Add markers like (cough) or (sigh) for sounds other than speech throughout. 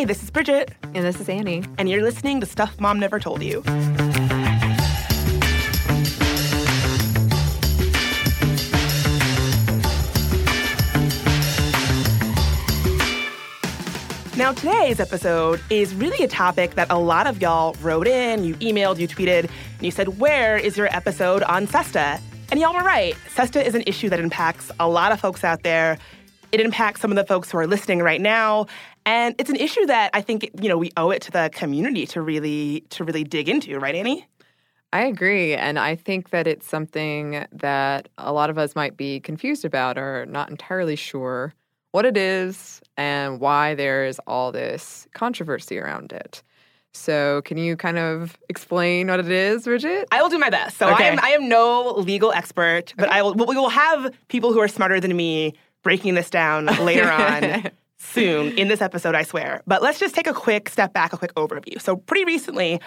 Hey, this is Bridget. And this is Annie. And you're listening to Stuff Mom Never Told You. Now, today's episode is really a topic that a lot of y'all wrote in, you emailed, you tweeted, and you said, Where is your episode on SESTA? And y'all were right. SESTA is an issue that impacts a lot of folks out there. It impacts some of the folks who are listening right now. And it's an issue that I think, you know, we owe it to the community to really to really dig into, right, Annie? I agree. And I think that it's something that a lot of us might be confused about or not entirely sure what it is and why there's all this controversy around it. So, can you kind of explain what it is, Bridget? I will do my best. So, okay. I am I am no legal expert, but okay. I will. We will have people who are smarter than me breaking this down (laughs) later on soon in this episode, I swear. But let's just take a quick step back, a quick overview. So, pretty recently,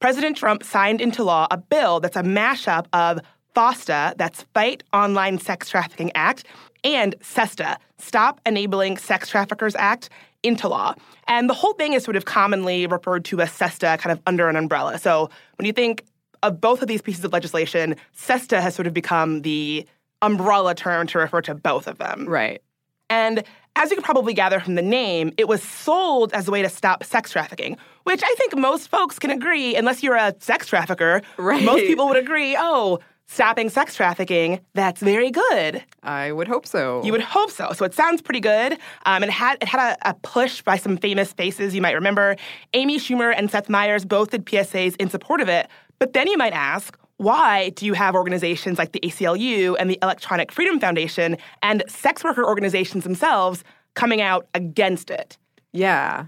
President Trump signed into law a bill that's a mashup of FOSTA, that's Fight Online Sex Trafficking Act, and SESTA, Stop Enabling Sex Traffickers Act, into law. And the whole thing is sort of commonly referred to as SESTA kind of under an umbrella. So when you think of both of these pieces of legislation, SESTA has sort of become the umbrella term to refer to both of them. Right. And as you can probably gather from the name, it was sold as a way to stop sex trafficking, which I think most folks can agree, unless you're a sex trafficker, right. most people would agree, oh, stopping sex trafficking, that's very good. I would hope so. You would hope so. So it sounds pretty good. Um, it had it had a, a, push by some famous faces you might remember. Amy Schumer and Seth Meyers both did PSAs in support of it. But then you might ask, why do you have organizations like the ACLU and the Electronic Freedom Foundation and sex worker organizations themselves coming out against it? Yeah.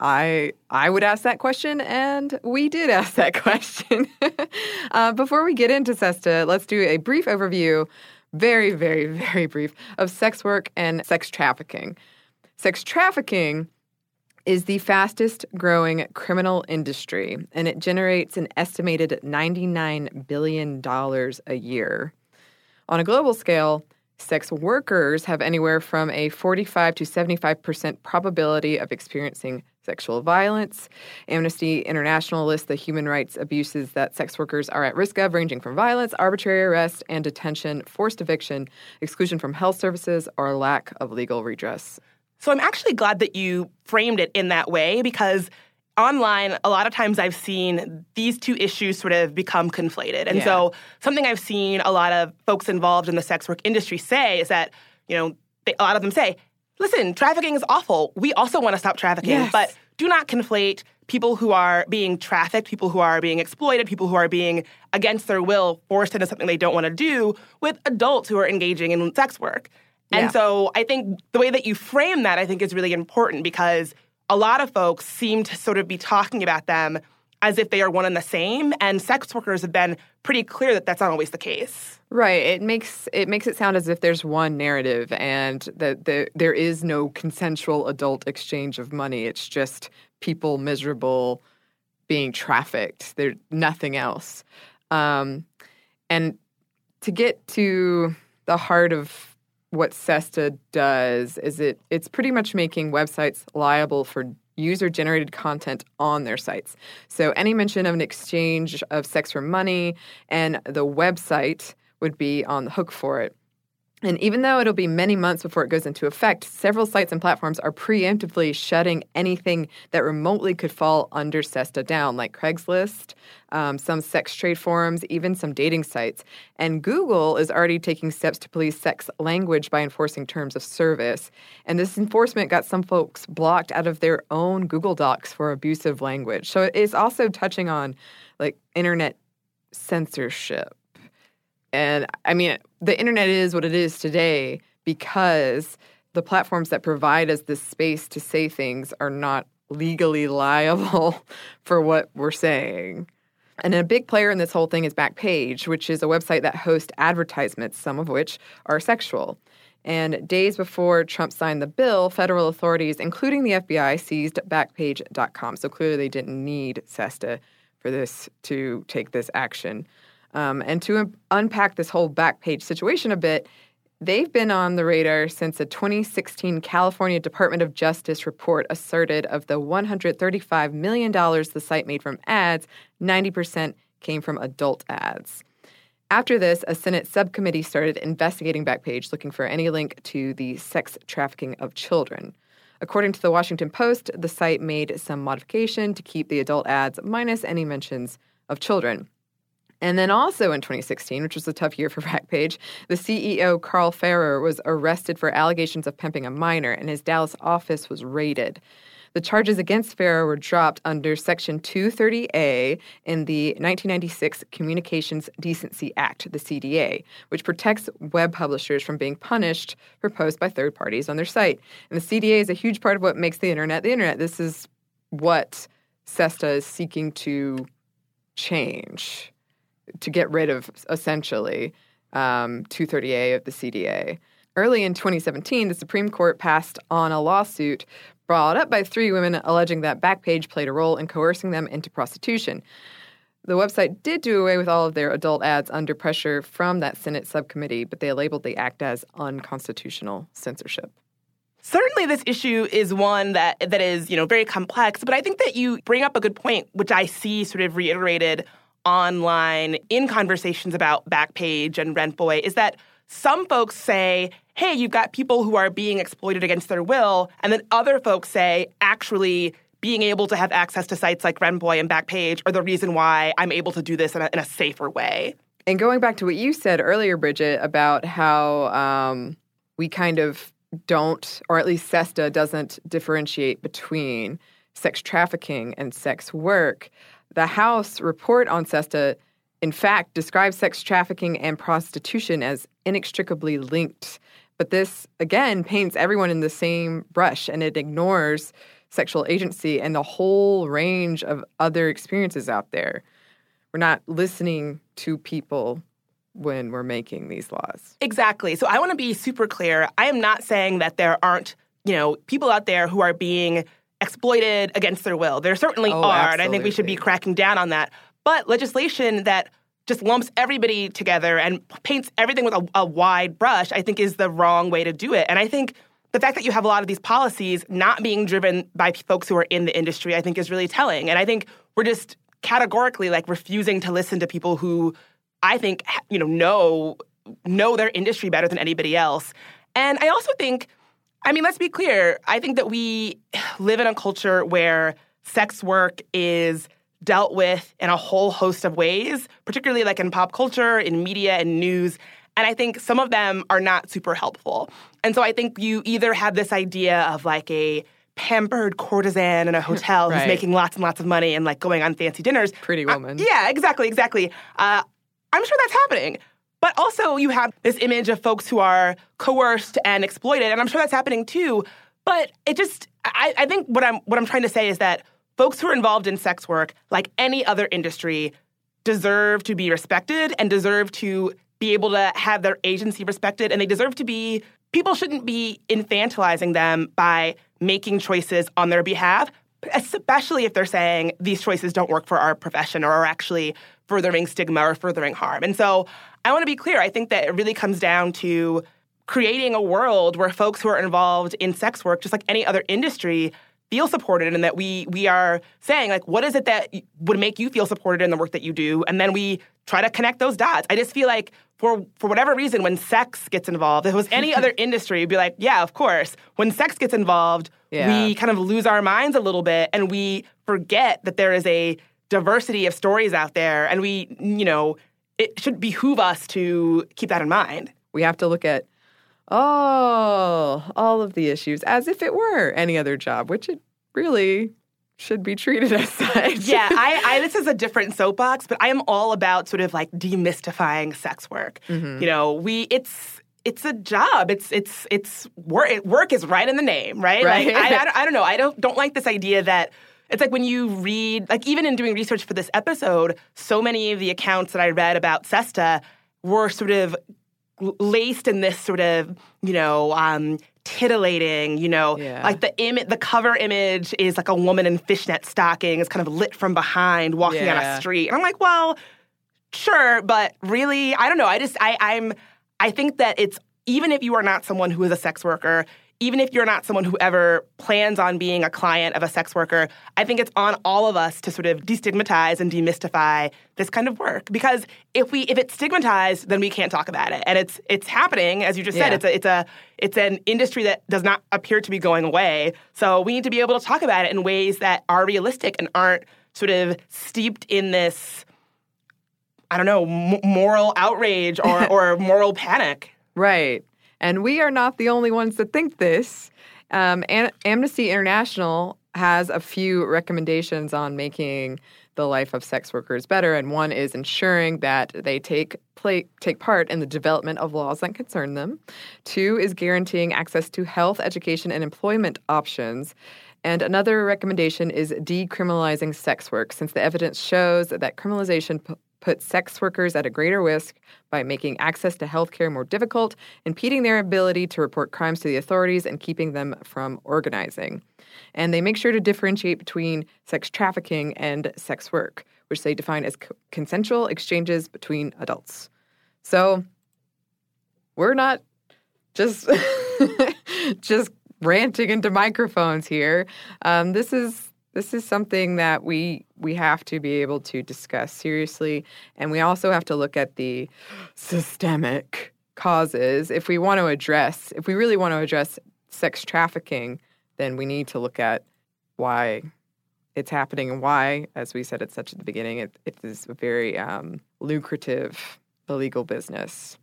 I I would ask that question, and we did (laughs) ask that question. (laughs) uh, before we get into SESTA, let's do a brief overview, very, very, (laughs) very brief, of sex work and sex trafficking. Sex trafficking is the fastest growing criminal industry, and it generates an estimated $99 billion a year. On a global scale, sex workers have anywhere from a 45 to 75% probability of experiencing sexual violence. Amnesty International lists the human rights abuses that sex workers are at risk of, ranging from violence, arbitrary arrest and detention, forced eviction, exclusion from health services, or lack of legal redress. So I'm actually glad that you framed it in that way because online, a lot of times I've seen these two issues sort of become conflated. And yeah. so something I've seen a lot of folks involved in the sex work industry say is that, you know, they, a lot of them say, listen, trafficking is awful. We also want to stop trafficking, yes. but do not conflate people who are being trafficked, people who are being exploited, people who are being against their will forced into something they don't want to do with adults who are engaging in sex work. And yeah. so I think the way that you frame that I think is really important because a lot of folks seem to sort of be talking about them as if they are one and the same. And sex workers have been pretty clear that that's not always the case. Right. It makes it makes it sound as if there's one narrative and that the, there is no consensual adult exchange of money. It's just people miserable being trafficked. There's nothing else. Um, and to get to the heart of what SESTA does is it it's pretty much making websites liable for user generated content on their sites. So any mention of an exchange of sex for money and the website would be on the hook for it. And even though it'll be many months before it goes into effect, several sites and platforms are preemptively shutting anything that remotely could fall under SESTA down, like Craigslist, um, some sex trade forums, even some dating sites. And Google is already taking steps to police sex language by enforcing terms of service. And this enforcement got some folks blocked out of their own Google Docs for abusive language. So it's also touching on like internet censorship and I mean, the internet is what it is today because the platforms that provide us this space to say things are not legally liable (laughs) for what we're saying. And a big player in this whole thing is Backpage, which is a website that hosts advertisements, some of which are sexual. And days before Trump signed the bill, federal authorities, including the FBI, seized Backpage.com. So clearly they didn't need SESTA for this to take this action. Um, and to un- unpack this whole Backpage situation a bit, They've been on the radar since a 2016 California Department of Justice report asserted of the $135 million the site made from ads, 90% came from adult ads. After this, a Senate subcommittee started investigating Backpage, looking for any link to the sex trafficking of children. According to the Washington Post, the site made some modification to keep the adult ads minus any mentions of children. And then also in 2016, which was a tough year for (laughs) Backpage, the CEO, Carl Farrer, was arrested for allegations of pimping a minor, and his Dallas office was raided. The charges against Farrer were dropped under Section 230A in the 1996 Communications Decency Act, the CDA, which protects web publishers from being punished for posts by third parties on their site. And the CDA is a huge part of what makes the internet the internet. This is what SESTA is seeking to change, to get rid of essentially um, 230A of the CDA. Early in 2017, the Supreme Court passed on a lawsuit brought up by three women alleging that Backpage played a role in coercing them into prostitution. The website did do away with all of their adult ads under pressure from that Senate subcommittee, but they labeled the act as unconstitutional censorship. Certainly this issue is one that that is, you know, very complex, but I think that you bring up a good point which I see sort of reiterated online in conversations about Backpage and Rentboy is that some folks say, hey, you've got people who are being exploited against their will. And then other folks say, actually, being able to have access to sites like Rentboy and Backpage are the reason why I'm able to do this in a, in a safer way. And going back to what you said earlier, Bridget, about how um, we kind of don't, or at least SESTA doesn't differentiate between sex trafficking and sex work. The House report on SESTA, in fact, describes sex trafficking and prostitution as inextricably linked. But this, again, paints everyone in the same brush and it ignores sexual agency and the whole range of other experiences out there. We're not listening to people when we're making these laws. Exactly. So I want to be super clear. I am not saying that there aren't, you know, people out there who are being exploited against their will. There certainly Oh, are, absolutely. and I think we should be cracking down on that. But legislation that just lumps everybody together and paints everything with a, a wide brush, I think is the wrong way to do it. And I think the fact that you have a lot of these policies not being driven by folks who are in the industry, I think is really telling. And I think we're just categorically like refusing to listen to people who I think you know know know their industry better than anybody else. And I also think, I mean, let's be clear. I think that we live in a culture where sex work is dealt with in a whole host of ways, particularly like in pop culture, in media, and news. And I think some of them are not super helpful. And so I think you either have this idea of like a pampered courtesan in a hotel who's making lots and lots of money and like going on fancy dinners. Pretty Uh, woman. yeah, exactly, exactly. Uh, I'm sure that's happening. But also, you have this image of folks who are coerced and exploited, and I'm sure that's happening too. But it just, I, I think what I'm what I'm trying to say is that folks who are involved in sex work, like any other industry, deserve to be respected and deserve to be able to have their agency respected, and they deserve to be. People shouldn't be infantilizing them by making choices on their behalf, especially if they're saying these choices don't work for our profession or are actually furthering stigma or furthering harm. And so I want to be clear. I think that it really comes down to creating a world where folks who are involved in sex work, just like any other industry, feel supported and that we we are saying like what is it that would make you feel supported in the work that you do and then we try to connect those dots i just feel like for for whatever reason when sex gets involved if it was any other (laughs) industry you'd be like yeah of course when sex gets involved Yeah. we kind of lose our minds a little bit and we forget that there is a diversity of stories out there and we you know it should behoove us to keep that in mind We have to look at oh, all of the issues as if it were any other job, which it really should be treated as such. yeah, (laughs) I, I this is a different soapbox, but I am all about sort of like demystifying sex work. Mm-hmm. You know, we it's it's a job. It's it's it's work. Work is right in the name, right? Right. Like I, I, don't- I don't know. I don't don't like this idea that it's like when you read like even in doing research for this episode, so many of the accounts that I read about Sesta were sort of laced in this sort of you know um, titillating you know Yeah. like the image the cover image is like a woman in fishnet stockings kind of lit from behind walking on a street. And i'm like well sure but really i don't know. I just i i'm i think that it's even if you are not someone who is a sex worker, even if you're not someone who ever plans on being a client of a sex worker, I think it's on all of us to sort of destigmatize and demystify this kind of work. Because if we if it's stigmatized, then we can't talk about it. And it's it's happening, as you just Yeah. said, it's a it's a it's an industry that does not appear to be going away. So we need to be able to talk about it in ways that are realistic and aren't sort of steeped in this I don't know, m- moral outrage or, (laughs) or moral panic. Right. And we are not the only ones that think this. Um, An- Amnesty International has a few recommendations on making the life of sex workers better, and one is ensuring that they take play, take part in the development of laws that concern them. Two is guaranteeing access to health, education, and employment options. And another recommendation is decriminalizing sex work, since the evidence shows that criminalization puts sex workers at a greater risk by making access to health care more difficult, impeding their ability to report crimes to the authorities, and keeping them from organizing. And they make sure to differentiate between sex trafficking and sex work, which they define as co- consensual exchanges between adults. So we're not just (laughs) just ranting into microphones here. Um, this is this is something that we we have to be able to discuss seriously, and we also have to look at the systemic causes. If we want to address if we really want to address sex trafficking then we need to look at why it's happening and why as we said at such at the beginning it, it is a very um, lucrative illegal business.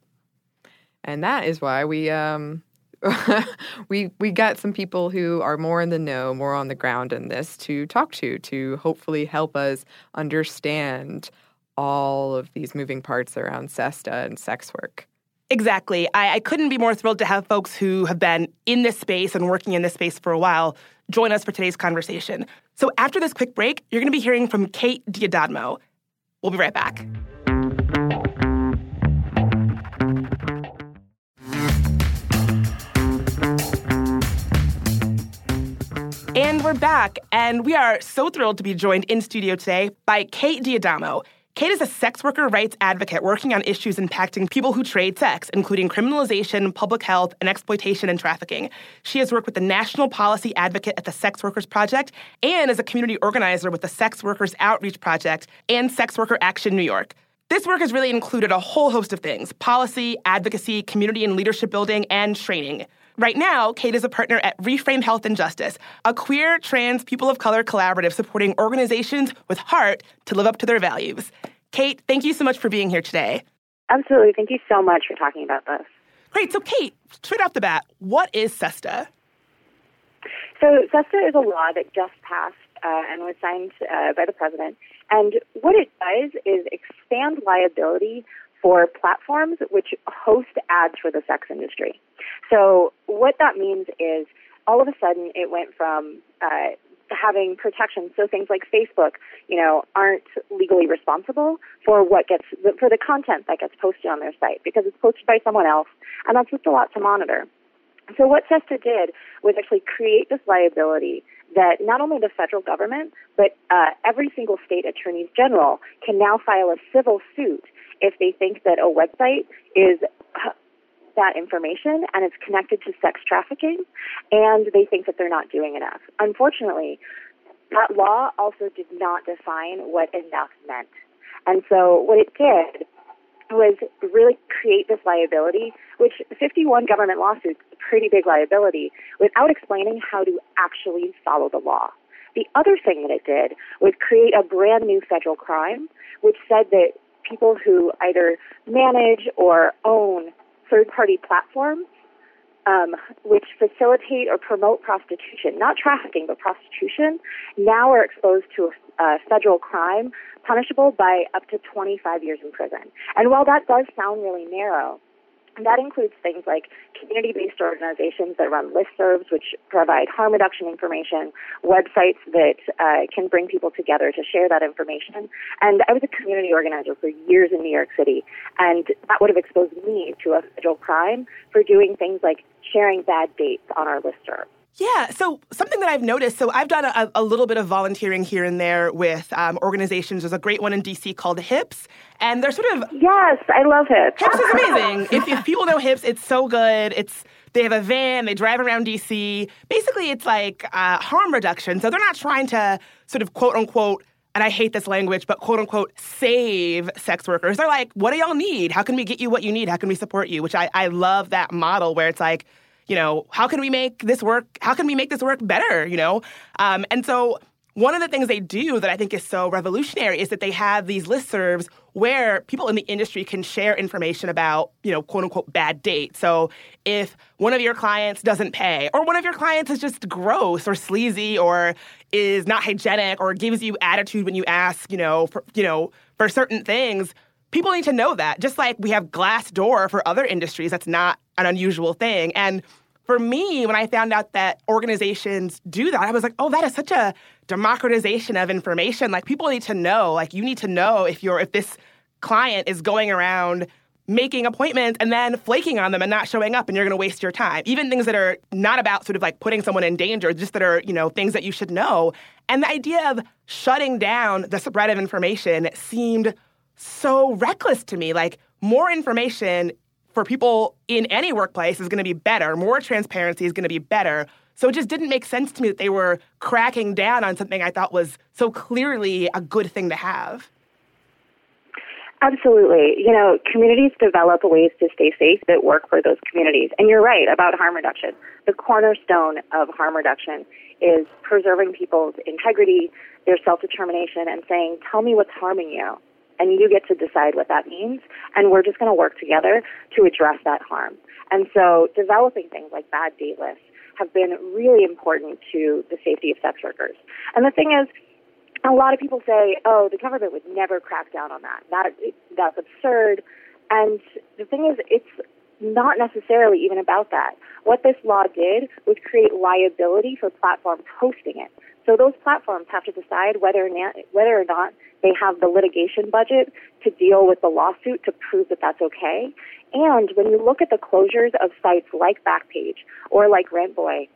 And that is why we um, (laughs) we we got some people who are more in the know, more on the ground in this to talk to to hopefully help us understand all of these moving parts around SESTA and sex work. Exactly. I, I couldn't be more thrilled to have folks who have been in this space and working in this space for a while join us for today's conversation. So after this quick break, you're going to be hearing from Kate D'Adamo. We'll be right back. And we're back, and we are so thrilled to be joined in studio today by Kate D'Adamo. Kate is a sex worker rights advocate working on issues impacting people who trade sex, including criminalization, public health, and exploitation and trafficking. She has worked with the National Policy Advocate at the Sex Workers Project and is a community organizer with the Sex Workers Outreach Project and Sex Worker Action New York. This work has really included a whole host of things policy, advocacy, community and leadership building, and training. Right now, Kate is a partner at Reframe Health and Justice, a queer, trans, people of color collaborative supporting organizations with heart to live up to their values. Kate, thank you so much for being here today. Absolutely. Thank you so much for talking about this. Great. So, Kate, straight off the bat, what is SESTA? So, SESTA is a law that just passed uh, and was signed uh, by the president. And what it does is expand liability for platforms which host ads for the sex industry. So, what that means is all of a sudden it went from uh, having protections. So things like Facebook, you know, aren't legally responsible for what gets for the content that gets posted on their site because it's posted by someone else, and that's just a lot to monitor. So what SESTA did was actually create this liability that not only the federal government, but uh, every single state attorneys general can now file a civil suit if they think that a website is that information and it's connected to sex trafficking and they think that they're not doing enough. Unfortunately, that law also did not define what enough meant. And so what it did was really create this liability, which 51 government lawsuits, pretty big liability, without explaining how to actually follow the law. The other thing that it did was create a brand new federal crime, which said that people who either manage or own third party platforms um, which facilitate or promote prostitution, not trafficking, but prostitution, now are exposed to a, a federal crime punishable by up to 25 years in prison. And while that does sound really narrow, that includes things like community-based organizations that run listservs, which provide harm reduction information, websites that uh, can bring people together to share that information. And I was a community organizer for years in New York City, and that would have exposed me to a federal crime for doing things like sharing bad dates on our listserv. Yeah, so something that I've noticed, so I've done a, a little bit of volunteering here and there with um, organizations. There's a great one in DC called HIPS, and they're sort of. Yes, I love HIPS. HIPS is amazing. if, if people know HIPS, it's so good. It's They have a van, they drive around DC. Basically, it's like uh, harm reduction. So they're not trying to sort of quote unquote and I hate this language, but quote unquote, save sex workers. They're like, what do y'all need? How can we get you what you need? How can we support you? Which I, I love that model where it's like, you know, how can we make this work? How can we make this work better? You know, um, and so one of the things they do that I think is so revolutionary is that they have these listservs where people in the industry can share information about, you know, quote unquote bad dates. So if one of your clients doesn't pay, or one of your clients is just gross or sleazy or is not hygienic or gives you attitude when you ask, you know, for, you know, for certain things, people need to know that. Just like we have Glassdoor for other industries, that's not an unusual thing. And for me, when I found out that organizations do that, I was like, oh, that is such a democratization of information. Like people need to know. Like you need to know if you're if this client is going around making appointments and then flaking on them and not showing up and you're going to waste your time. Even things that are not about sort of like putting someone in danger, just that are, you know, things that you should know. And the idea of shutting down the spread of information seemed so reckless to me. Like more information for people in any workplace is going to be better. More transparency is going to be better. So it just didn't make sense to me that they were cracking down on something I thought was so clearly a good thing to have. Absolutely. You know, communities develop ways to stay safe that work for those communities. And you're right about harm reduction. The cornerstone of harm reduction is preserving people's integrity, their self determination, and saying, tell me what's harming you and you get to decide what that means. And we're just going to work together to address that harm. And so developing things like bad date lists have been really important to the safety of sex workers. And the thing is, a lot of people say, "Oh, the government would never crack down on that. That that's absurd." And the thing is, it's not necessarily even about that. What this law did was create liability for platforms hosting it. So those platforms have to decide whether or not, whether or not they have the litigation budget to deal with the lawsuit to prove that that's okay. And when you look at the closures of sites like Backpage or like Rentboy,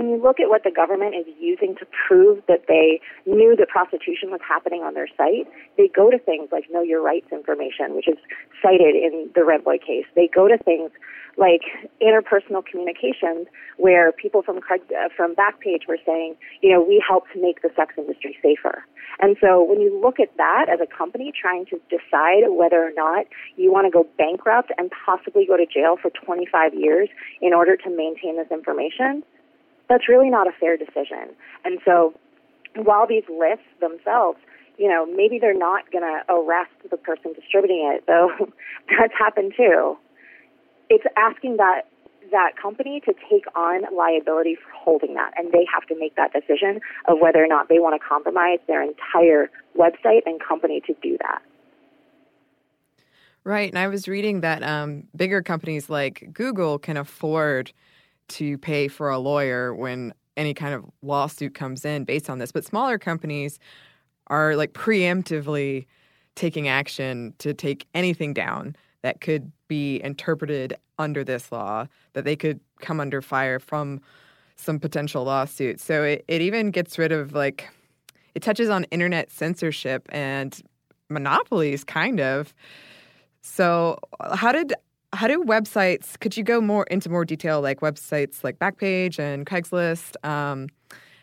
and you look at what the government is using to prove that they knew that prostitution was happening on their site, they go to things like know your rights information, which is cited in the Rentboy case. They go to things like interpersonal communications where people from uh, from Backpage were saying, you know, we help to make the sex industry safer. And so when you look at that as a company trying to decide whether or not you want to go bankrupt and possibly go to jail for 25 years in order to maintain this information, that's really not a fair decision. And so while these lists themselves you know, maybe they're not going to arrest the person distributing it, though (laughs) that's happened too it's asking that that company to take on liability for holding that, and they have to make that decision of whether or not they want to compromise their entire website and company to do that. Right, and I was reading that um, bigger companies like Google can afford to pay for a lawyer when any kind of lawsuit comes in based on this, but smaller companies are like preemptively taking action to take anything down that could be interpreted under this law, that they could come under fire from some potential lawsuits. So it, it even gets rid of like, it touches on internet censorship and monopolies, kind of. So how did how do websites? Could you go more into more detail, like websites like Backpage and Craigslist, um,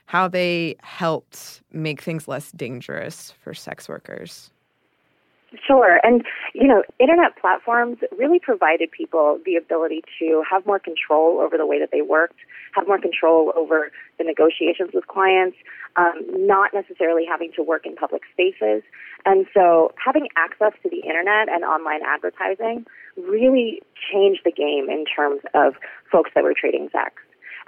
how they helped make things less dangerous for sex workers? Sure. And, you know, internet platforms really provided people the ability to have more control over the way that they worked, have more control over the negotiations with clients, um, not necessarily having to work in public spaces. And so having access to the internet and online advertising really changed the game in terms of folks that were trading sex.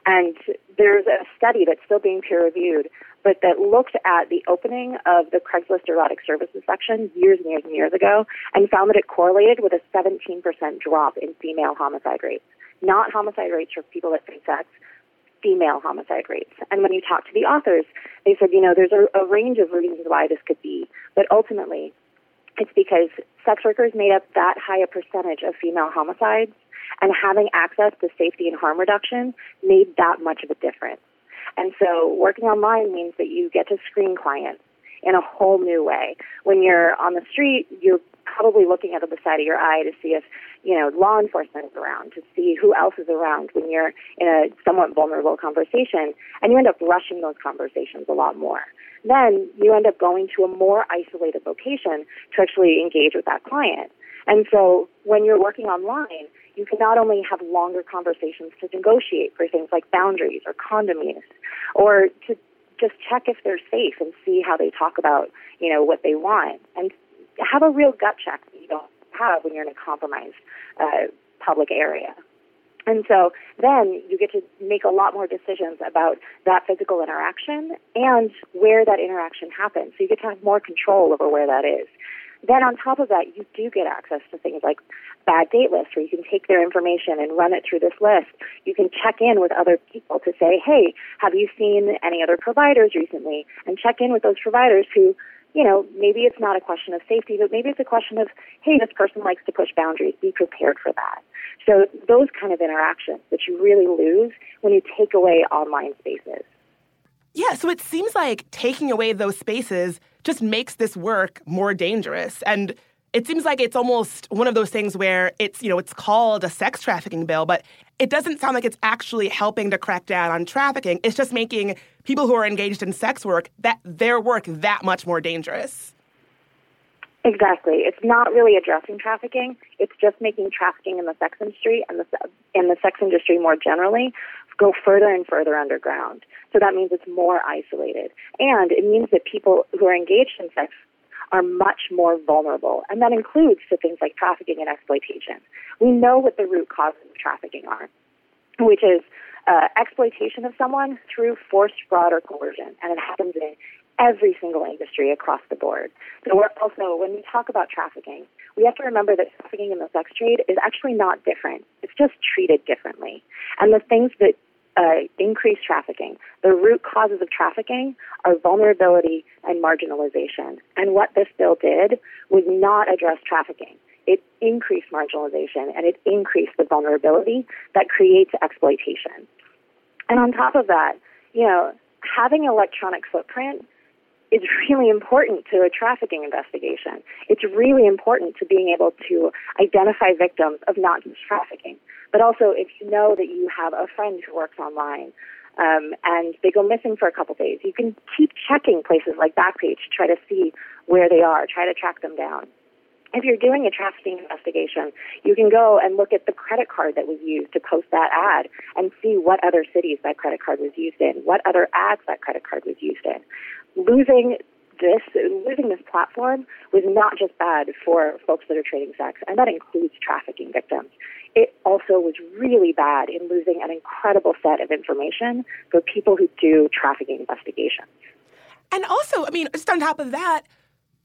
And there's a study that's still being peer reviewed but that looked at the opening of the Craigslist erotic services section years and years and years ago and found that it correlated with a 17% drop in female homicide rates. Not homicide rates for people that trade sex, female homicide rates. And when you talk to the authors, they said, you know, there's a, a range of reasons why this could be, but ultimately, it's because sex workers made up that high a percentage of female homicides And having access to safety and harm reduction made that much of a difference. And so working online means that you get to screen clients in a whole new way. When you're on the street, you're probably looking out of the side of your eye to see if, you know, law enforcement is around, to see who else is around when you're in a somewhat vulnerable conversation, and you end up rushing those conversations a lot more. Then you end up going to a more isolated location to actually engage with that client. And so when you're working online, you can not only have longer conversations to negotiate for things like boundaries or condom use, or to just check if they're safe and see how they talk about, you know, what they want. And have a real gut check that you don't have when you're in a compromised uh, public area. And so then you get to make a lot more decisions about that physical interaction and where that interaction happens. So you get to have more control over where that is. Then on top of that, you do get access to things like bad date lists where you can take their information and run it through this list. You can check in with other people to say, hey, have you seen any other providers recently? And check in with those providers who you know, maybe it's not a question of safety, but maybe it's a question of, hey, this person likes to push boundaries. Be prepared for that. So those kind of interactions that you really lose when you take away online spaces. Yeah, so it seems like taking away those spaces just makes this work more dangerous. And it seems like it's almost one of those things where it's, you know, it's called a sex trafficking bill, but it doesn't sound like it's actually helping to crack down on trafficking. It's just making people who are engaged in sex work that their work that much more dangerous. Exactly. It's not really addressing trafficking. It's just making trafficking in the sex industry and the in the sex industry more generally go further and further underground. So that means it's more isolated, and it means that people who are engaged in sex are much more vulnerable, and that includes to things like trafficking and exploitation. We know what the root causes of trafficking are, which is uh, exploitation of someone through forced fraud or coercion, and it happens in every single industry across the board. So we're also, when we talk about trafficking, we have to remember that trafficking in the sex trade is actually not different. It's just treated differently. And the things that uh, increase trafficking, the root causes of trafficking are vulnerability and marginalization. And what this bill did was not address trafficking. It increased marginalization and it increased the vulnerability that creates exploitation. And on top of that, you know, having electronic footprint is really important to a trafficking investigation. It's really important to being able to identify victims of not just trafficking, but also if you know that you have a friend who works online um, and they go missing for a couple days, you can keep checking places like Backpage to try to see where they are, try to track them down. If you're doing a trafficking investigation, you can go and look at the credit card that was used to post that ad and see what other cities that credit card was used in, what other ads that credit card was used in losing this losing this platform was not just bad for folks that are trading sex, and that includes trafficking victims. It also was really bad in losing an incredible set of information for people who do trafficking investigations. And also, I mean, just on top of that,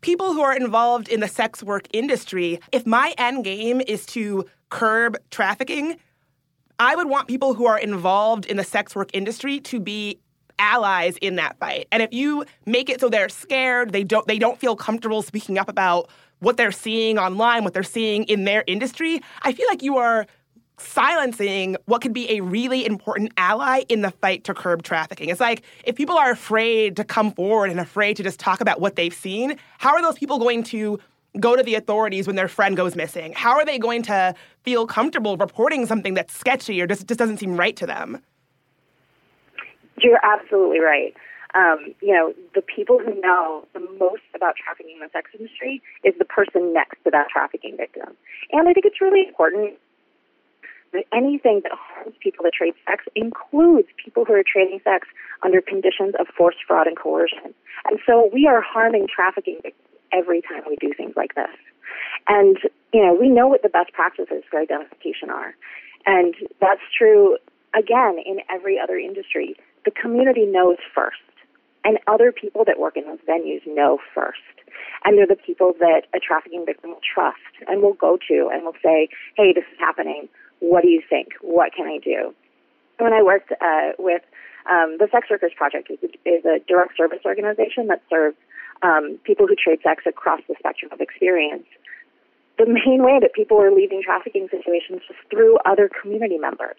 people who are involved in the sex work industry, if my end game is to curb trafficking, I would want people who are involved in the sex work industry to be allies in that fight. And if you make it so they're scared, they don't they don't feel comfortable speaking up about what they're seeing online, what they're seeing in their industry, I feel like you are silencing what could be a really important ally in the fight to curb trafficking. It's like if people are afraid to come forward and afraid to just talk about what they've seen, how are those people going to go to the authorities when their friend goes missing? How are they going to feel comfortable reporting something that's sketchy or just, just doesn't seem right to them? You're absolutely right. Um, you know, the people who know the most about trafficking in the sex industry is the person next to that trafficking victim. And I think it's really important anything that harms people that trade sex includes people who are trading sex under conditions of forced fraud and coercion. And so we are harming trafficking every time we do things like this. And, you know, we know what the best practices for identification are. And that's true, again, in every other industry the community knows first. And other people that work in those venues know first. And they're the people that a trafficking victim will trust and will go to and will say, hey, this is happening. What do you think? What can I do? When I worked uh, with um, the Sex Workers Project, is a, is a direct service organization that serves um, people who trade sex across the spectrum of experience. the main way that people were leaving trafficking situations was through other community members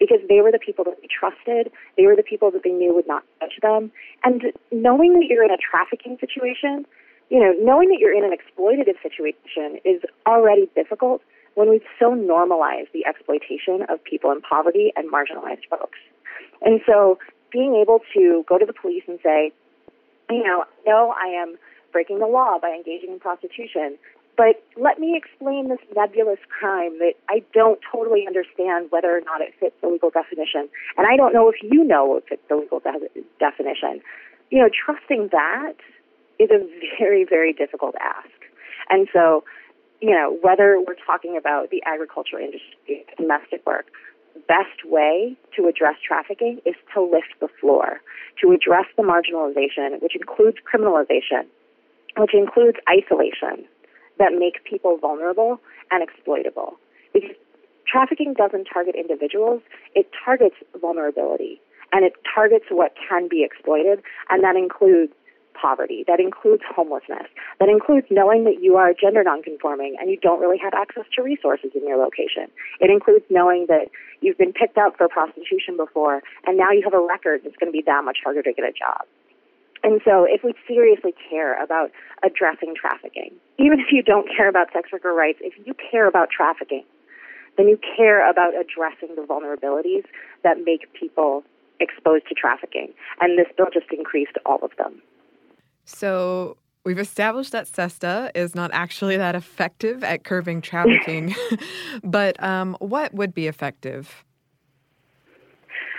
because they were the people that they trusted. They were the people that they knew would not judge them. And knowing that you're in a trafficking situation, you know, knowing that you're in an exploitative situation is already difficult when we've so normalized the exploitation of people in poverty and marginalized folks. And so being able to go to the police and say, you know, no, I am breaking the law by engaging in prostitution, but let me explain this nebulous crime that I don't totally understand whether or not it fits the legal definition. And I don't know if you know if it fits the legal de- definition. You know, trusting that is a (laughs) very, very difficult ask. And so, you know, whether we're talking about the agriculture industry, domestic work, best way to address trafficking is to lift the floor, to address the marginalization, which includes criminalization, which includes isolation that make people vulnerable and exploitable. Because trafficking doesn't target individuals, it targets vulnerability and it targets what can be exploited, and that includes poverty, that includes homelessness, that includes knowing that you are gender nonconforming and you don't really have access to resources in your location. It includes knowing that you've been picked up for prostitution before and now you have a record that's going to be that much harder to get a job. And so, if we seriously care about addressing trafficking, even if you don't care about sex worker rights, if you care about trafficking, then you care about addressing the vulnerabilities that make people exposed to trafficking. And this bill just increased all of them. So we've established that SESTA is not actually that effective at curbing trafficking, (laughs) but um, what would be effective?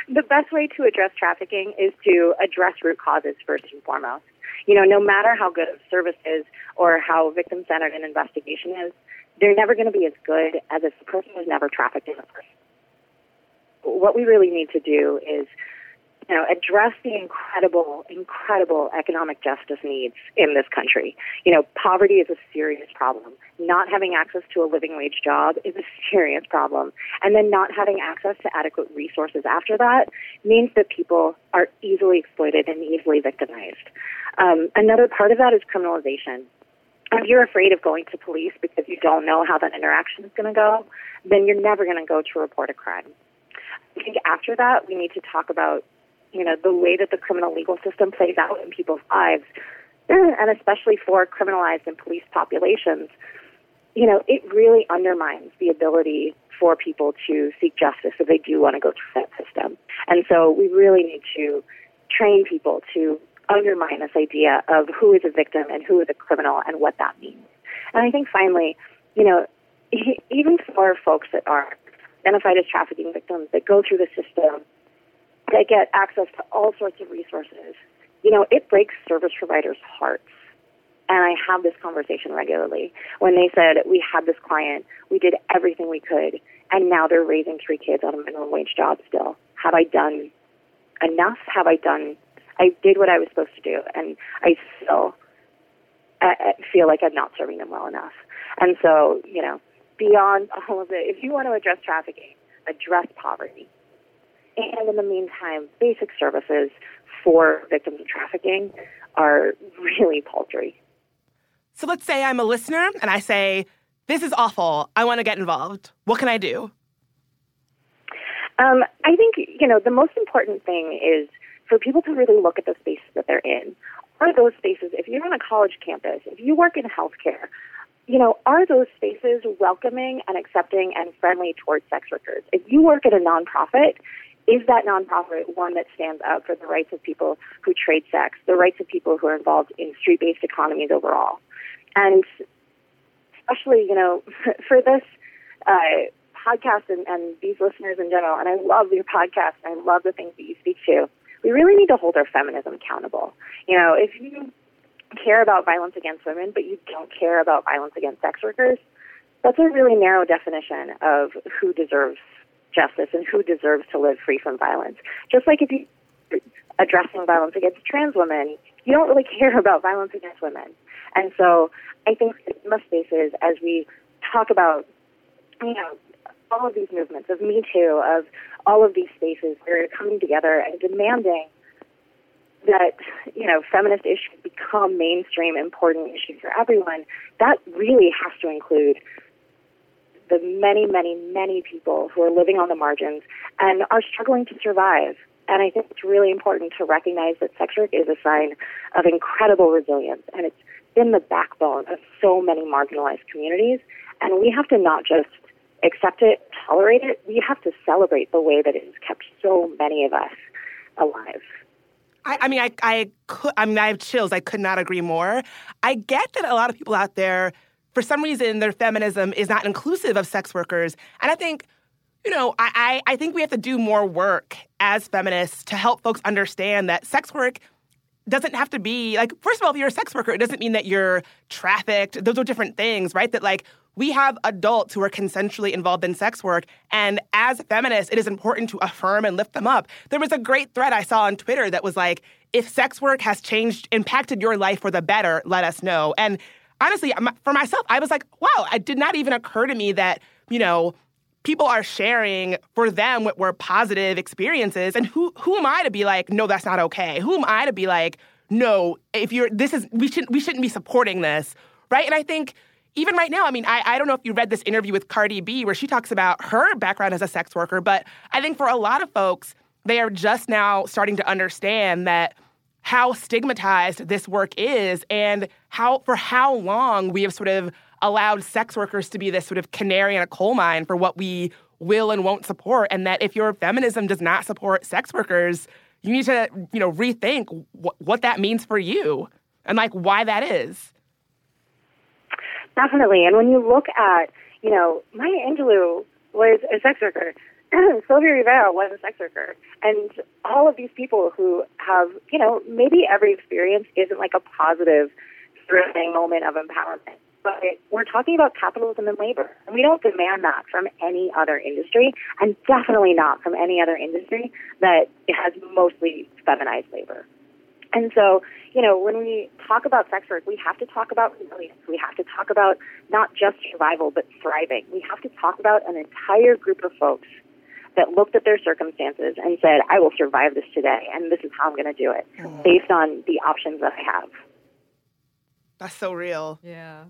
The best way to address trafficking is to address root causes first and foremost. You know, no matter how good a service is or how victim centered an investigation is, they're never going to be as good as if the person was never trafficked in the first. What we really need to do is you know, address the incredible, incredible economic justice needs in this country. You know, poverty is a serious problem. Not having access to a living wage job is a serious problem. And then not having access to adequate resources after that means that people are easily exploited and easily victimized. Um, another part of that is criminalization. If you're afraid of going to police because you don't know how that interaction is going to go, then you're never going to go to report a crime. I think after that, we need to talk about you know, the way that the criminal legal system plays out in people's lives, (clears throat) and especially for criminalized and police populations, you know, it really undermines the ability for people to seek justice if they do want to go through that system. And so we really need to train people to undermine this idea of who is a victim and who is a criminal and what that means. And I think finally, you know, (laughs) even for folks that are identified as trafficking victims that go through the system they get access to all sorts of resources. You know, it breaks service providers' hearts. And I have this conversation regularly when they said, We had this client, we did everything we could, and now they're raising three kids on a minimum wage job still. Have I done enough? Have I done, I did what I was supposed to do, and I still I feel like I'm not serving them well enough. And so, you know, beyond all of it, if you want to address trafficking, address poverty, and in the meantime, basic services for victims of trafficking are (laughs) really paltry. So let's say I'm a listener and I say, This is awful. I want to get involved. What can I do? Um, I think, you know, the most important thing is for people to really look at the spaces that they're in. Are those spaces, if you're on a college campus, if you work in healthcare, you know, are those spaces welcoming and accepting and friendly towards sex workers? If you work at a nonprofit, is that nonprofit one that stands up for the rights of people who trade sex, the rights of people who are involved in street based economies overall? And especially, you know, (laughs) for this uh, podcast and, and these listeners in general, and I love your podcast and I love the things that you speak to, we really need to hold our feminism accountable. You know, if you care about violence against women, but you don't care about violence against sex workers, that's a really narrow definition of who deserves justice and who deserves to live free from violence. Just like if you addressing violence against trans women, you don't really care about violence against women. And so I think in most spaces, as we talk about, you know, all of these movements of Me Too, of all of these spaces, we're coming together and demanding that you know feminist issues become mainstream important issues for everyone, that really has to include the many, many, many people who are living on the margins and are struggling to survive. And I think it's really important to recognize that sex work is a sign of incredible resilience, and it's been the backbone of so many marginalized communities. And we have to not just accept it, tolerate it, we have to celebrate the way that it has kept so many of us alive. I, I mean, I, I could. I mean, I have chills. I could not agree more. I get that a lot of people out there, for some reason, their feminism is not inclusive of sex workers, and I think you know, I, I, think we have to do more work as feminists to help folks understand that sex work doesn't have to be like, first of all, if you're a sex worker, it doesn't mean that you're trafficked. Those are different things, right? That like we have adults who are consensually involved in sex work. And as feminists, it is important to affirm and lift them up. There was a great thread I saw on Twitter that was like, if sex work has changed, impacted your life for the better, let us know. And honestly, for myself, I was like, wow, it did not even occur to me that, you know, people are sharing for them what were positive experiences. And who who am I to be like, no, that's not okay? Who am I to be like, no, if you're this is we shouldn't we shouldn't be supporting this, right? And I think even right now, I mean, I, I don't know if you read this interview with Cardi B where she talks about her background as a sex worker, but I think for a lot of folks, they are just now starting to understand that how stigmatized this work is and how for how long we have sort of allowed sex workers to be this sort of canary in a coal mine for what we will and won't support. And that if your feminism does not support sex workers you need to you know rethink wh- what that means for you and like why that is. Definitely. And when you look at you know maya angelou was a sex worker Sylvia Rivera was a sex worker, and all of these people who have, you know, maybe every experience isn't like a positive, thrilling moment of empowerment but we're talking about capitalism and labor. And we don't demand that from any other industry, and definitely not from any other industry that has mostly feminized labor. And so, you know, when we talk about sex work, we have to talk about resilience. We have to talk about not just survival, but thriving. We have to talk about an entire group of folks that looked at their circumstances and said, I will survive this today, and this is how I'm going to do it, mm. based on the options that I have. That's so real. Yeah.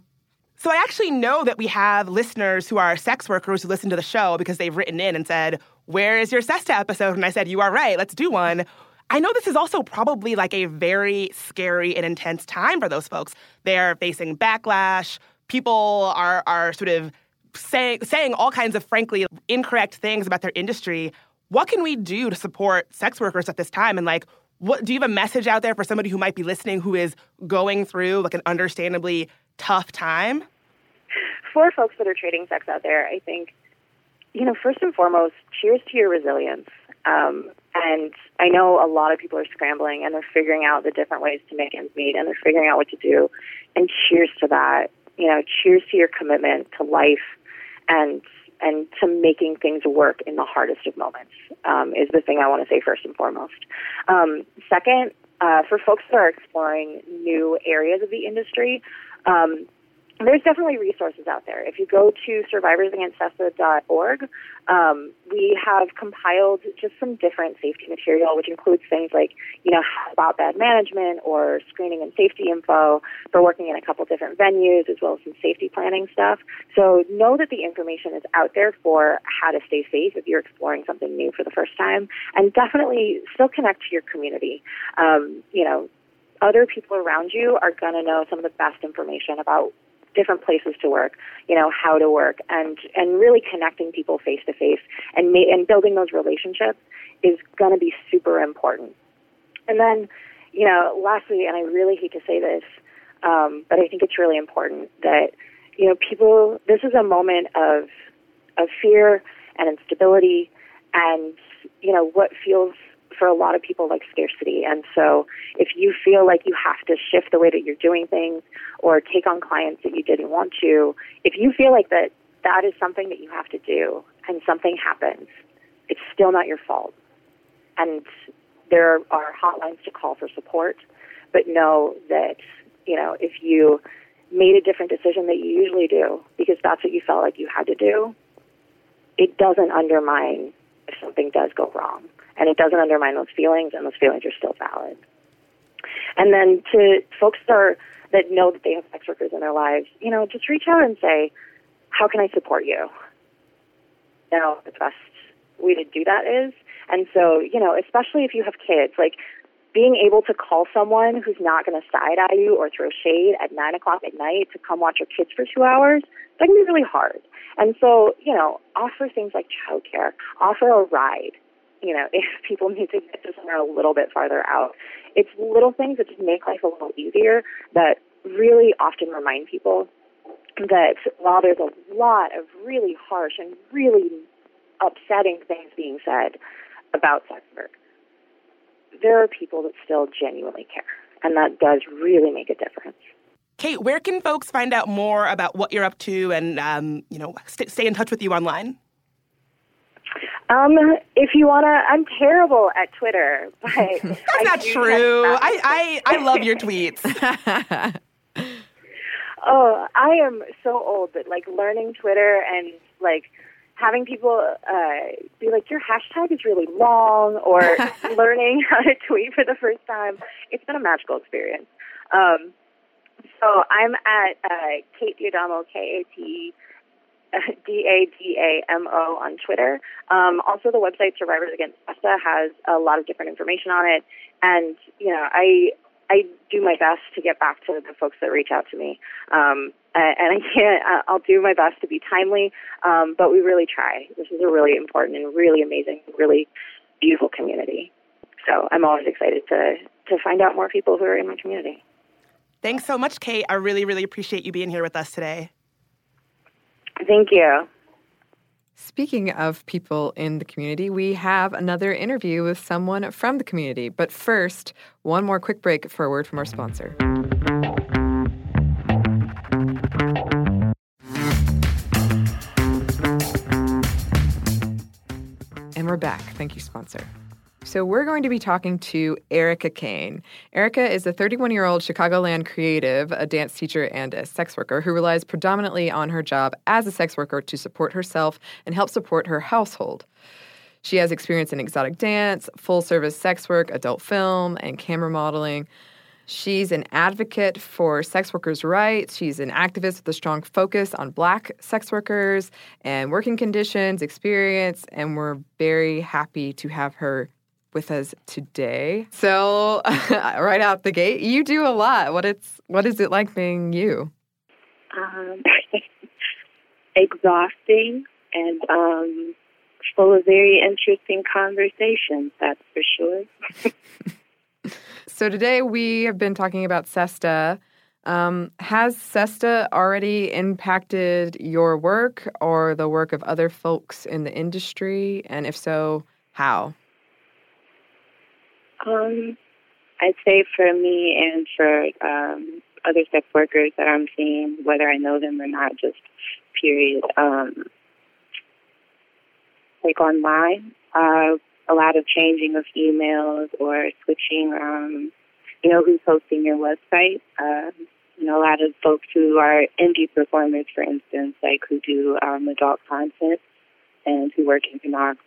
So I actually know that we have listeners who are sex workers who listen to the show because they've written in and said, Where is your SESTA episode? And I said, You are right, let's do one. I know this is also probably like a very scary and intense time for those folks. They're facing backlash. People are are sort of saying saying all kinds of frankly incorrect things about their industry. What can we do to support sex workers at this time? And like, what do you have a message out there for somebody who might be listening who is going through like an understandably tough time? for folks that are trading sex out there, I think, you know, first and foremost, cheers to your resilience. Um, and I know a lot of people are scrambling and they're figuring out the different ways to make ends meet and they're figuring out what to do. And cheers to that. You know, cheers to your commitment to life and and to making things work in the hardest of moments um, is the thing I want to say first and foremost. Um, second, uh, for folks that are exploring new areas of the industry, um, there's definitely resources out there. If you go to survivorsagainstsesta.org, um, we have compiled just some different safety material, which includes things like, you know, about bad management or screening and safety info for working in a couple different venues, as well as some safety planning stuff. So know that the information is out there for how to stay safe if you're exploring something new for the first time, and definitely still connect to your community. Um, you know, other people around you are going to know some of the best information about different places to work, you know, how to work, and and really connecting people face to face and ma- and building those relationships is going to be super important. And then, you know, lastly, and I really hate to say this, um, but I think it's really important that you know people. This is a moment of of fear and instability, and you know what feels for a lot of people like scarcity. And so if you feel like you have to shift the way that you're doing things or take on clients that you didn't want to, if you feel like that that is something that you have to do and something happens, it's still not your fault. And there are hotlines to call for support, but know that, you know, if you made a different decision that you usually do because that's what you felt like you had to do, it doesn't undermine if something does go wrong and it doesn't undermine those feelings, and those feelings are still valid. And then to folks that are that know that they have sex workers in their lives, you know, just reach out and say, "How can I support you?" Know, the best way to do that is. And so, you know, especially if you have kids, like being able to call someone who's not going to side eye you or throw shade at nine o'clock at night to come watch your kids for two hours, that can be really hard. And so, you know, offer things like childcare, offer a ride, you know, (laughs) if people need to get to somewhere a little bit farther out. It's little things that just make life a little easier that really often remind people that while there's a lot of really harsh and really upsetting things being said about sex work, there are people that still genuinely care, and that does really make a difference. Kate, where can folks find out more about what you're up to and um, you know st- stay in touch with you online? Um, if you wanna, I'm terrible at Twitter, but (laughs) that's not true. I, I I love your tweets. (laughs) oh, I am so old that like learning Twitter and like having people uh, be like, your hashtag is really long, or (laughs) learning how to tweet for the first time. It's been a magical experience. Um, so I'm at uh, Kate D'Adamo, K A T (laughs) D A D A M O on Twitter. Um, also, the website Survivors Against SESTA has a lot of different information on it, and you know, I I do my best to get back to the folks that reach out to me. Um, and I can't. I'll do my best to be timely, um, but we really try. This is a really important and really amazing, really beautiful community. So I'm always excited to to find out more people who are in my community. Thanks so much, Kate. I really, really appreciate you being here with us today. Thank you. Speaking of people in the community, we have another interview with someone from the community. But first, one more quick break for a word from our sponsor. And we're back. Thank you, sponsor. So, we're going to be talking to Erica Kane. Erica is a 31 year old Chicagoland creative, a dance teacher, and a sex worker who relies predominantly on her job as a sex worker to support herself and help support her household. She has experience in exotic dance, full service sex work, adult film, and camera modeling. She's an advocate for sex workers' rights. She's an activist with a strong focus on black sex workers and working conditions, experience, and we're very happy to have her with us today. So, (laughs) right out the gate, you do a lot. What it's what is it like being you? Um, (laughs) exhausting and um, full of very interesting conversations. That's for sure. (laughs) so today we have been talking about SESTA. Um, has SESTA already impacted your work or the work of other folks in the industry? And if so, how? Um, I'd say for me and for um, other sex workers that I'm seeing, whether I know them or not, just period. Um, like online, uh, a lot of changing of emails or switching, um, you know, who's hosting your website. Uh, you know, a lot of folks who are indie performers, for instance, like who do um, adult content and who work in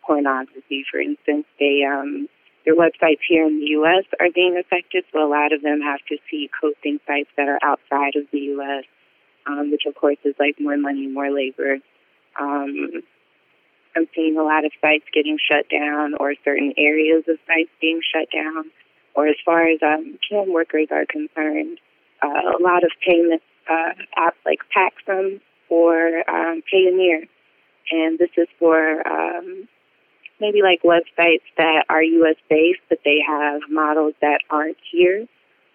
pornography, for instance, they um, their websites here in the U.S. are being affected, so a lot of them have to seek hosting sites that are outside of the U.S., um, which of course is like more money, more labor. Um, I'm seeing a lot of sites getting shut down, or certain areas of sites being shut down. Or as far as um, cam workers are concerned, uh, a lot of payment uh, apps like Paxum or um, Payoneer, and this is for um, maybe like websites that are U.S. based, but they have models that aren't here.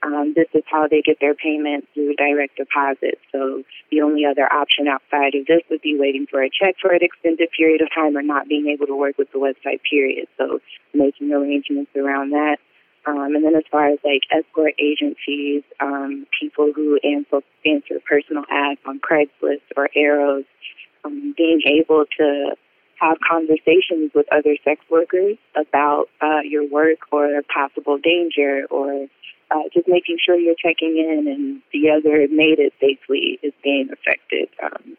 Um, this is how they get their payment through direct deposit. So the only other option outside of this would be waiting for a check for an extended period of time or not being able to work with the website, period. So making arrangements around that. Um, and then as far as like escort agencies, um, people who answer, answer personal ads on Craigslist or Eros, um, being able to have conversations with other sex workers about uh, your work or possible danger or uh, just making sure you're checking in and the other made it safely is being affected. Um,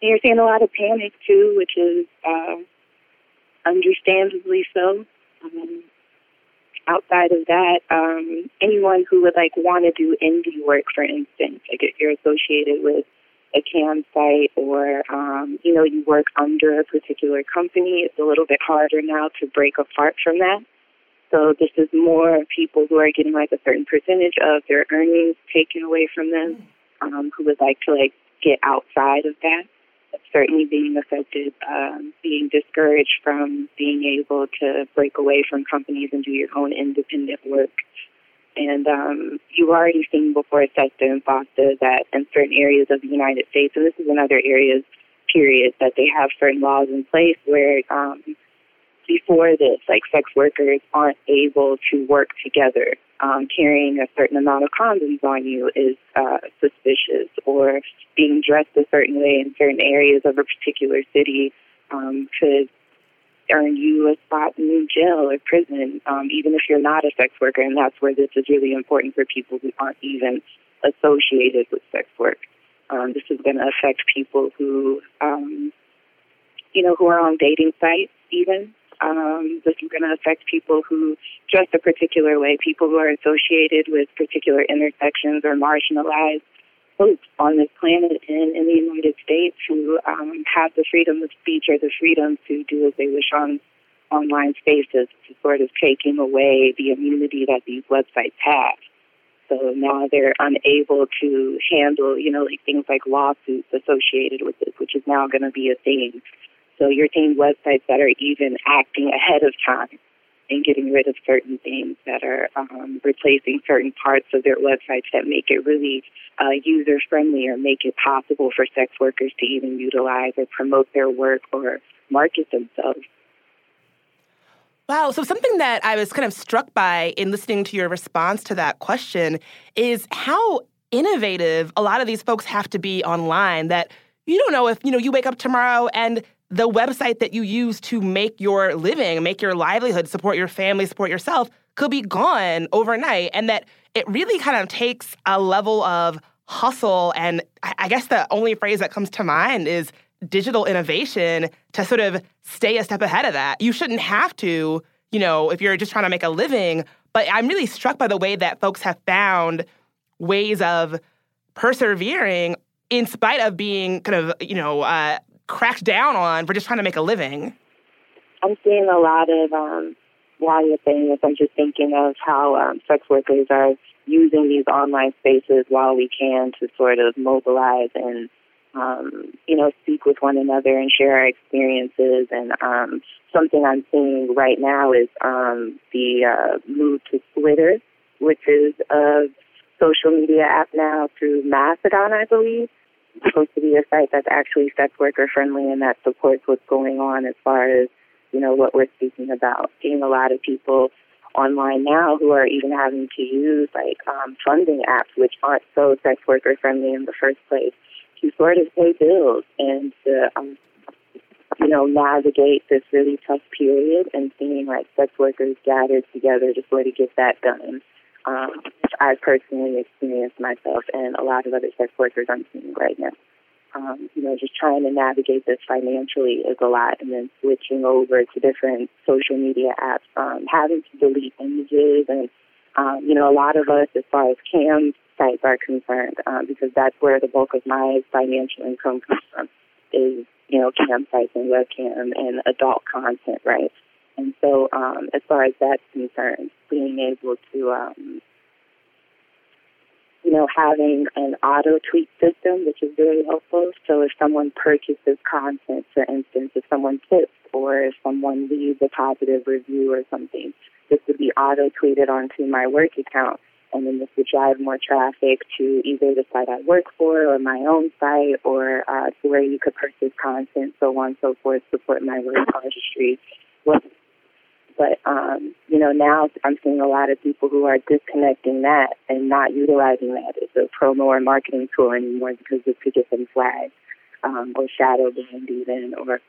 you're seeing a lot of panic too, which is uh, understandably so. Um, outside of that, um, anyone who would like want to do indie work, for instance, like if you're associated with a CAM site or um, you know you work under a particular company, it's a little bit harder now to break apart from that. So this is more people who are getting like a certain percentage of their earnings taken away from them, um, who would like to like get outside of that. certainly being affected, um, being discouraged from being able to break away from companies and do your own independent work. And um, you've already seen before SESTA and FOSTA that in certain areas of the United States, and this is in other areas, period, that they have certain laws in place where um, before this, like sex workers aren't able to work together. Um, carrying a certain amount of condoms on you is uh, suspicious, or being dressed a certain way in certain areas of a particular city um, could earn you a spot in jail or prison, um, even if you're not a sex worker. And that's where this is really important for people who aren't even associated with sex work. Um, this is going to affect people who, um, you know, who are on dating sites, even. Um, this is going to affect people who dress a particular way, people who are associated with particular intersections or marginalized groups on this planet and in the United States who um, have the freedom of speech or the freedom to do as they wish on online spaces, to sort of taking away the immunity that these websites have. So now they're unable to handle, you know, like things like lawsuits associated with this, which is now going to be a thing. So you're seeing websites that are even acting ahead of time and getting rid of certain things that are um, replacing certain parts of their websites that make it really uh, user friendly or make it possible for sex workers to even utilize or promote their work or market themselves. Wow. So, something that I was kind of struck by in listening to your response to that question is how innovative a lot of these folks have to be online that you don't know if, you know, you wake up tomorrow and the website that you use to make your living, make your livelihood, support your family, support yourself could be gone overnight. And that it really kind of takes a level of hustle. And I guess the only phrase that comes to mind is digital innovation to sort of stay a step ahead of that. You shouldn't have to, you know, if you're just trying to make a living. But I'm really struck by the way that folks have found ways of persevering in spite of being kind of, you know, uh, cracked down on for just trying to make a living? I'm seeing a lot of, um, while you're saying this, I'm just thinking of how um, sex workers are using these online spaces while we can to sort of mobilize and, um, you know, speak with one another and share our experiences. And um, something I'm seeing right now is um, the uh, move to Switter, which is a social media app now through Mastodon, I believe supposed to be a site that's actually sex worker friendly and that supports what's going on as far as, you know, what we're speaking about. Seeing a lot of people online now who are even having to use like um, funding apps which aren't so sex worker friendly in the first place to sort of pay bills and to um, you know navigate this really tough period and seeing like sex workers gathered together to sort of get that done um, which I personally experienced myself and a lot of other sex workers I'm seeing right now. Um, you know, just trying to navigate this financially is a lot, and then switching over to different social media apps, um, having to delete images, and um, you know, a lot of us, as far as cam sites are concerned, um, because that's where the bulk of my financial income comes from, is you know, cam sites and webcam and adult content, right? And so, um, as far as that's concerned, being able to, um, you know, having an auto tweet system, which is very helpful. So, if someone purchases content, for instance, if someone tips or if someone leaves a positive review or something, this would be auto tweeted onto my work account. And then this would drive more traffic to either the site I work for or my own site or uh, to where you could purchase content, so on and so forth, support my work artistry. What but um, you know, now I'm seeing a lot of people who are disconnecting that and not utilizing that as a promo or marketing tool anymore because it could get them flagged um, or shadow banned even or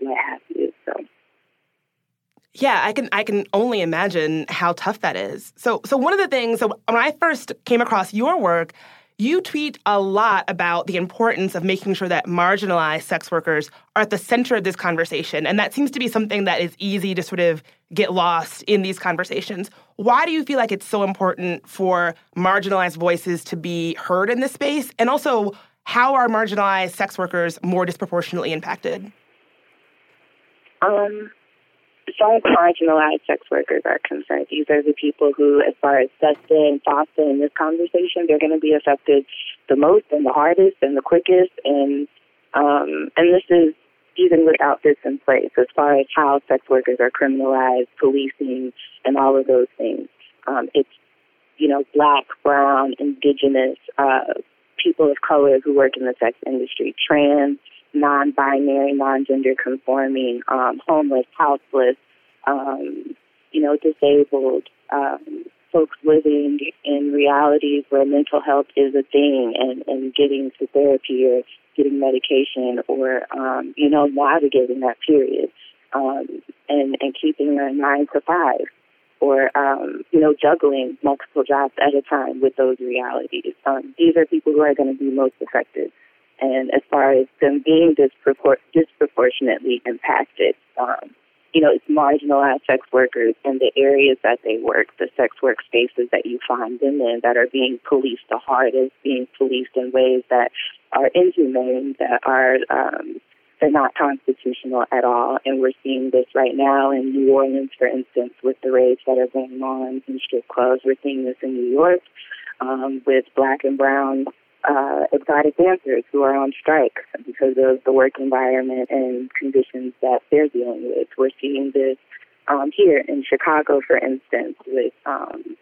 what have you. So. Yeah, I can I can only imagine how tough that is. So so one of the things so when I first came across your work, you tweet a lot about the importance of making sure that marginalized sex workers are at the center of this conversation. And that seems to be something that is easy to sort of get lost in these conversations. Why do you feel like it's so important for marginalized voices to be heard in this space? And also, how are marginalized sex workers more disproportionately impacted? Um, some marginalized sex workers are concerned. These are the people who, as far as SESTA and FOSTA in this conversation, they're going to be affected the most and the hardest and the quickest. And um, and this is even without this in place, as far as how sex workers are criminalized, policing, and all of those things. Um, it's you know black, brown, indigenous, uh, people of color who work in the sex industry, trans, non-binary, non-gender conforming, um, homeless, houseless, um, you know, disabled, um, folks living in realities where mental health is a thing and, and getting to therapy or getting medication or, um, you know, navigating that period um, and, and keeping their nine to five or, um, you know, juggling multiple jobs at a time with those realities. Um, these are people who are going to be most affected and as far as them being dispropor- disproportionately impacted, um, you know, it's marginalized sex workers in the areas that they work, the sex work spaces that you find them in that are being policed the hardest, being policed in ways that are inhumane, that are um, they're not constitutional at all. And we're seeing this right now in New Orleans, for instance, with the raids that are going on in strip clubs. We're seeing this in New York um, with black and brown uh, exotic dancers who are on strike because of the work environment and conditions that they're dealing with. We're seeing this um, here in Chicago, for instance, with um,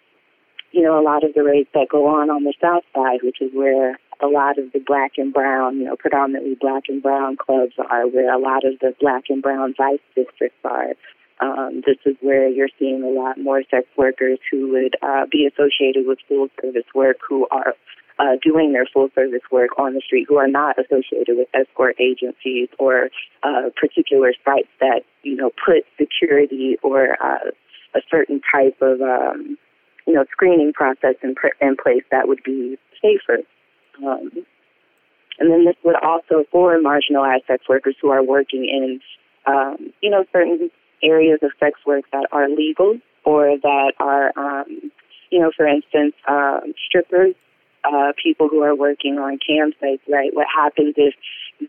you know a lot of the raids that go on on the South Side, which is where a lot of the black and brown, you know, predominantly black and brown clubs are, where a lot of the black and brown vice districts are. Um, this is where you're seeing a lot more sex workers who would uh, be associated with full service work who are uh, doing their full service work on the street who are not associated with escort agencies or uh, particular sites that you know put security or uh, a certain type of um, you know screening process in, in place that would be safer. Um, and then this would also for marginalized sex workers who are working in um, you know certain areas of sex work that are legal or that are um, you know for instance um, strippers uh, people who are working on cam sites, right? What happens if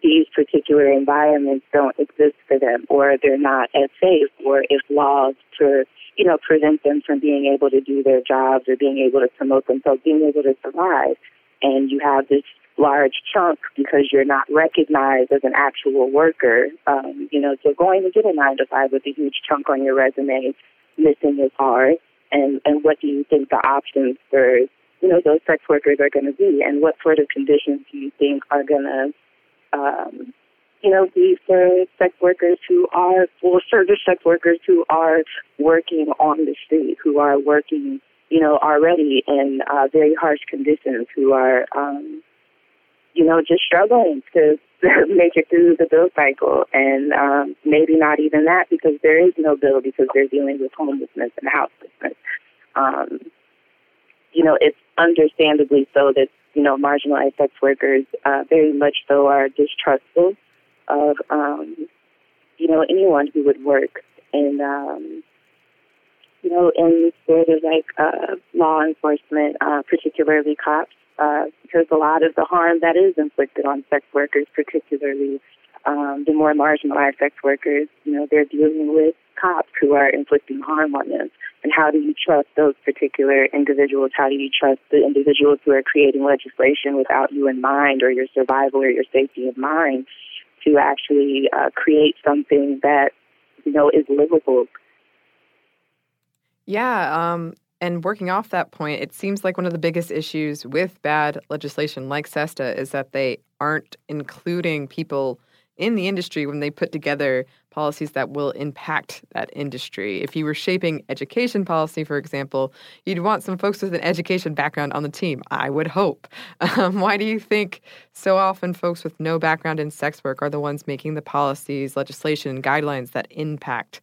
these particular environments don't exist for them, or they're not as safe, or if laws to, you know, prevent them from being able to do their jobs or being able to promote themselves, being able to survive, and you have this large chunk because you're not recognized as an actual worker. Um, you know, so going to get a nine to five with a huge chunk on your resume missing is hard. And and what do you think the options for you know, those sex workers are going to be, and what sort of conditions do you think are going to, um, you know, be for sex workers who are full service sex workers who are working on the street, who are working, you know, already in uh, very harsh conditions, who are, um, you know, just struggling to (laughs) make it through the bill cycle, and um, maybe not even that because there is no bill because they're dealing with homelessness and houselessness. Um, you know, it's understandably so that, you know, marginalized sex workers uh, very much so are distrustful of, um, you know, anyone who would work in, um, you know, in sort of like uh, law enforcement, uh, particularly cops, uh, because a lot of the harm that is inflicted on sex workers, particularly um, the more marginalized sex workers, you know, they're dealing with cops who are inflicting harm on them. And how do you trust those particular individuals? How do you trust the individuals who are creating legislation without you in mind or your survival or your safety in mind to actually uh, create something that, you know, is livable? Yeah. Um, and working off that point, it seems like one of the biggest issues with bad legislation like SESTA is that they aren't including people in the industry when they put together policies that will impact that industry. If you were shaping education policy, for example, you'd want some folks with an education background on the team, I would hope. (laughs) Um, why do you think so often folks with no background in sex work are the ones making the policies, legislation, and guidelines that impact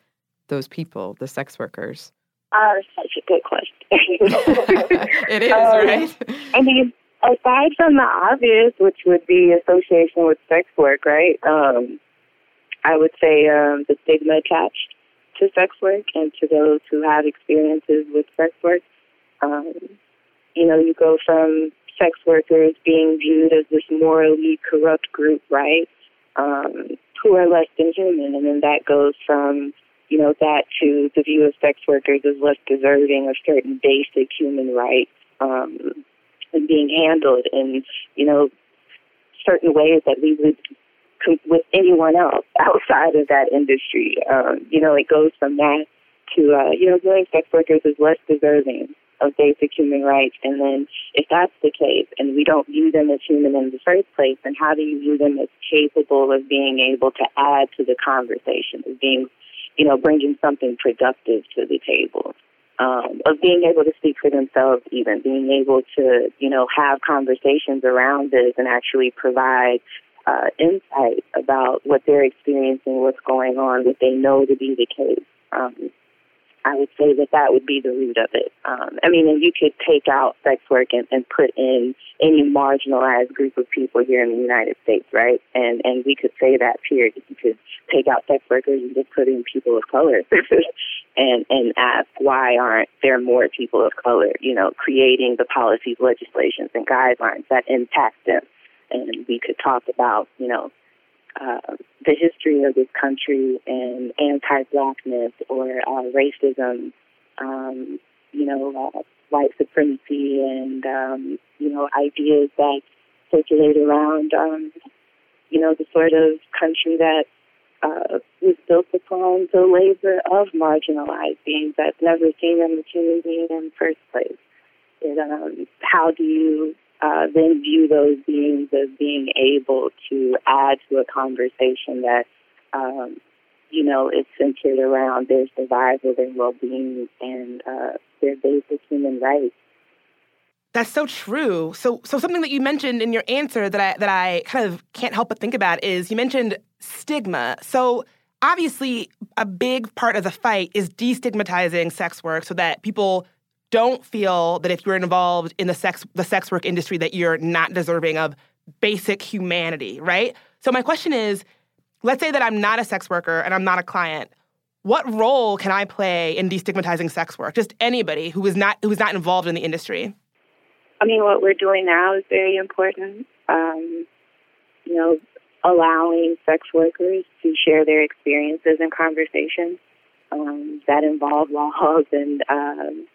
those people, the sex workers? Uh, such a good question. (laughs) it is, (laughs) um, right? I mean, aside from the obvious, which would be association with sex work, right? Um, I would say um, the stigma attached to sex work and to those who have experiences with sex work. Um, you know, you go from sex workers being viewed as this morally corrupt group, right? Um, who are less than human, and then that goes from you know that to the view of sex workers as less deserving of certain basic human rights um, and being handled in you know certain ways that we would with anyone else (laughs) outside of that industry. Um, you know, it goes from that to uh, you know viewing sex workers as less deserving of basic human rights. And then if that's the case and we don't view them as human in the first place, then how do you view them as capable of being able to add to the conversation, of being, you know, bringing something productive to the table? Um, of being able to speak for themselves, even being able to, you know, have conversations around this and actually provide uh, insight about what they're experiencing, what's going on, what they know to be the case. Um, I would say that that would be the root of it. Um, I mean, and you could take out sex work and, and put in any marginalized group of people here in the United States, right? And and we could say that period. You could take out sex workers and just put in people of color, (laughs) and and ask why aren't there more people of color? You know, creating the policies, legislations, and guidelines that impact them. And we could talk about, you know, uh, the history of this country and anti-blackness or uh, racism, um, you know, uh, white supremacy, and um, you know, ideas that circulate around, um, you know, the sort of country that uh, was built upon the labor of marginalized beings that's never seen them as human in the first place. It, um, how do you uh, then view those beings as being able to add to a conversation that, um, you know, is centered around their survival, their well-being, and uh, their basic human rights. That's so true. So, so something that you mentioned in your answer that I that I kind of can't help but think about is you mentioned stigma. So obviously, a big part of the fight is destigmatizing sex work so that people don't feel that if you're involved in the sex the sex work industry that you're not deserving of basic humanity, right? So my question is, let's say that I'm not a sex worker and I'm not a client. What role can I play in destigmatizing sex work? Just anybody who is not who is not involved in the industry. I mean, what we're doing now is very important. Um, you know, allowing sex workers to share their experiences and conversations um, that involve laws and um,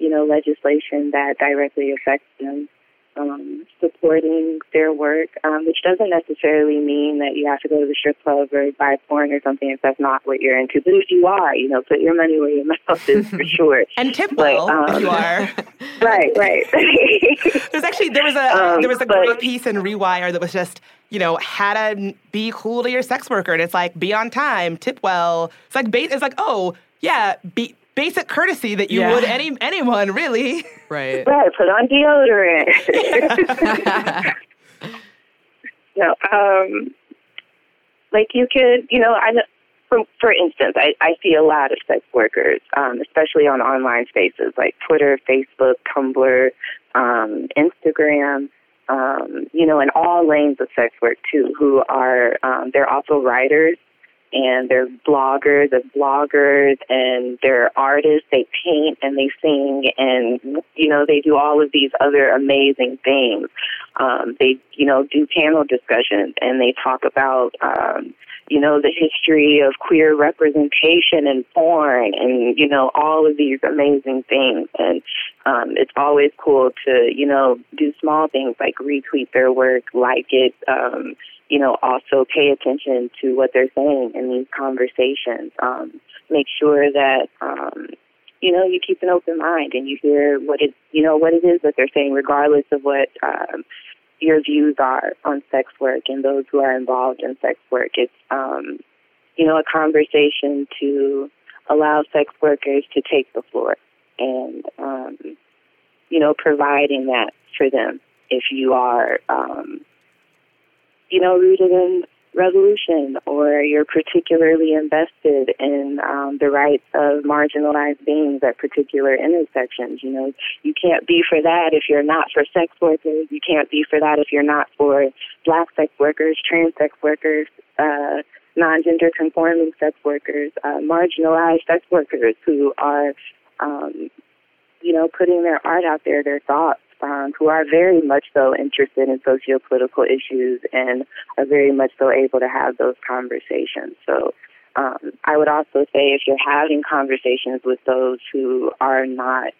you know, legislation that directly affects them, um, supporting their work, um, which doesn't necessarily mean that you have to go to the strip club or buy porn or something if that's not what you're into. But if you are, you know, put your money where your (laughs) mouth is for (laughs) sure. and tip well um, if you are. (laughs) right, right. There's actually there was a um, there was a but, great piece in Rewire that was just you know how to be cool to your sex worker, and it's like be on time, tip well. It's like it's like oh yeah, be basic courtesy that you yeah. would any anyone really. (laughs) Right. Right. Put on deodorant. (laughs) no. Um. Like you could, you know, I for for instance, I, I see a lot of sex workers, um, especially on online spaces like Twitter, Facebook, Tumblr, um, Instagram, um, you know, in all lanes of sex work too, who are um, they're also writers and they're bloggers of bloggers and they're artists. They paint and they sing and, you know, they do all of these other amazing things. Um, they, you know, do panel discussions and they talk about, um, you know, the history of queer representation in porn and, you know, all of these amazing things. And um, it's always cool to, you know, do small things like retweet their work, like it, um, you know, also pay attention to what they're saying in these conversations. Um, make sure that, um, you know, you keep an open mind and you hear what it, you know, what it is that they're saying, regardless of what um, your views are on sex work and those who are involved in sex work. It's, um, you know, a conversation to allow sex workers to take the floor and, um, you know, providing that for them if you are um, you know, rooted in revolution or you're particularly invested in um, the rights of marginalized beings at particular intersections. You know, you can't be for that if you're not for sex workers. You can't be for that if you're not for black sex workers, trans sex workers, uh, non-gender conforming sex workers, uh, marginalized sex workers who are, um, you know, putting their art out there, their thoughts, um, who are very much so interested in socio-political issues and are very much so able to have those conversations. So um, I would also say if you're having conversations with those who are not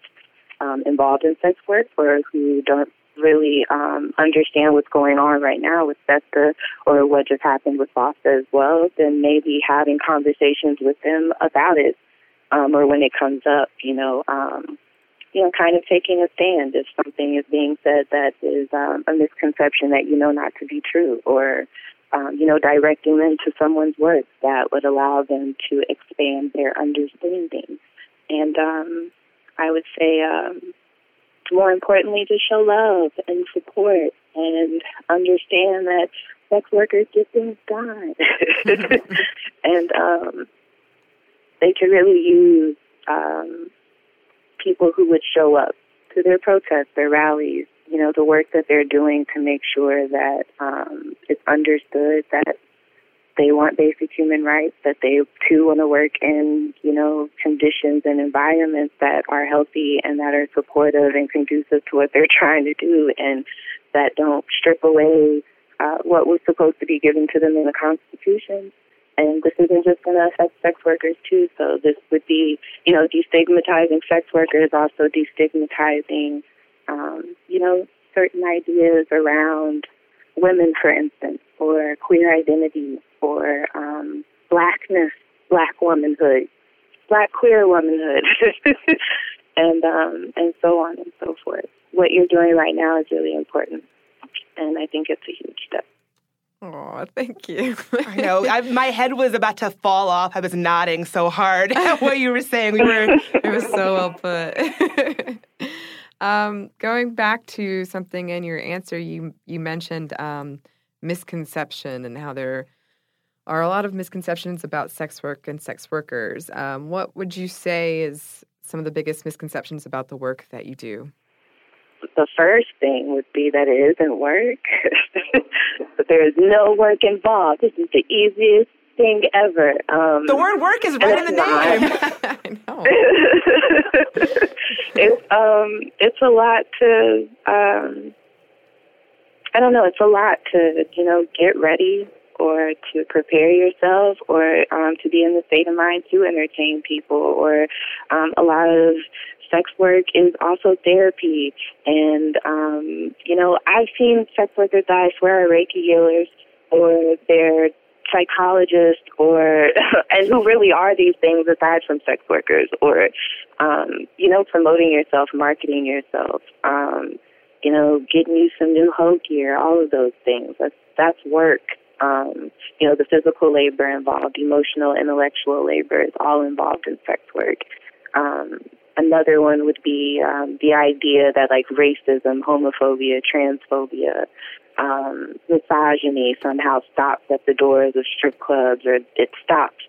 um, involved in sex work or who don't really um, understand what's going on right now with SESTA or what just happened with FOSTA as well, then maybe having conversations with them about it um, or when it comes up, you know, um, you know, kind of taking a stand if something is being said that is um, a misconception that you know not to be true, or um, you know, directing them to someone's work that would allow them to expand their understanding. And um, I would say, um, more importantly, to show love and support and understand that sex workers get things done, (laughs) (laughs) and um, they can really use. Um, people who would show up to their protests, their rallies, you know, the work that they're doing to make sure that um, it's understood that they want basic human rights, that they too want to work in, you know, conditions and environments that are healthy and that are supportive and conducive to what they're (laughs) trying to do and that don't strip away uh, what was supposed to be given to them in the Constitution and this isn't just going to affect sex workers too. So this would be, you know, destigmatizing sex workers, also destigmatizing, um, you know, certain ideas around women, for instance, or queer identity, or um, blackness, black womanhood, black queer womanhood, (laughs) and um, and so on and so forth. What you're doing right now is really important, and I think it's a huge step. Oh, thank you. I know. I, my head was about to fall off. I was nodding so hard at what you were saying. We were. it was so well put. (laughs) um, going back to something in your answer, you you mentioned um, misconception and how there are a lot of misconceptions about sex work and sex workers. Um, what would you say is some of the biggest misconceptions about the work that you do? The first thing would be that it isn't work. (laughs) but there is no work involved. This is the easiest thing ever. Um, the word work is right in the name. (laughs) I know. (laughs) it's um, it's a lot to um, I don't know. It's a lot to you know get ready or to prepare yourself or um, to be in the state of mind to entertain people or um, a lot of sex work is also therapy. And, um, you know, I've seen sex workers that I swear are Reiki healers or they're psychologists or, (laughs) and who really are these things aside from sex workers or, um, you know, promoting yourself, marketing yourself, um, you know, getting you some new hoe gear, all of those things. That's, that's work. Um, you know, the physical labor involved, emotional, intellectual labor is all involved in sex work. Um, Another one would be um, the idea that like racism, homophobia, transphobia, um, misogyny somehow stops at the doors of strip clubs, or it stops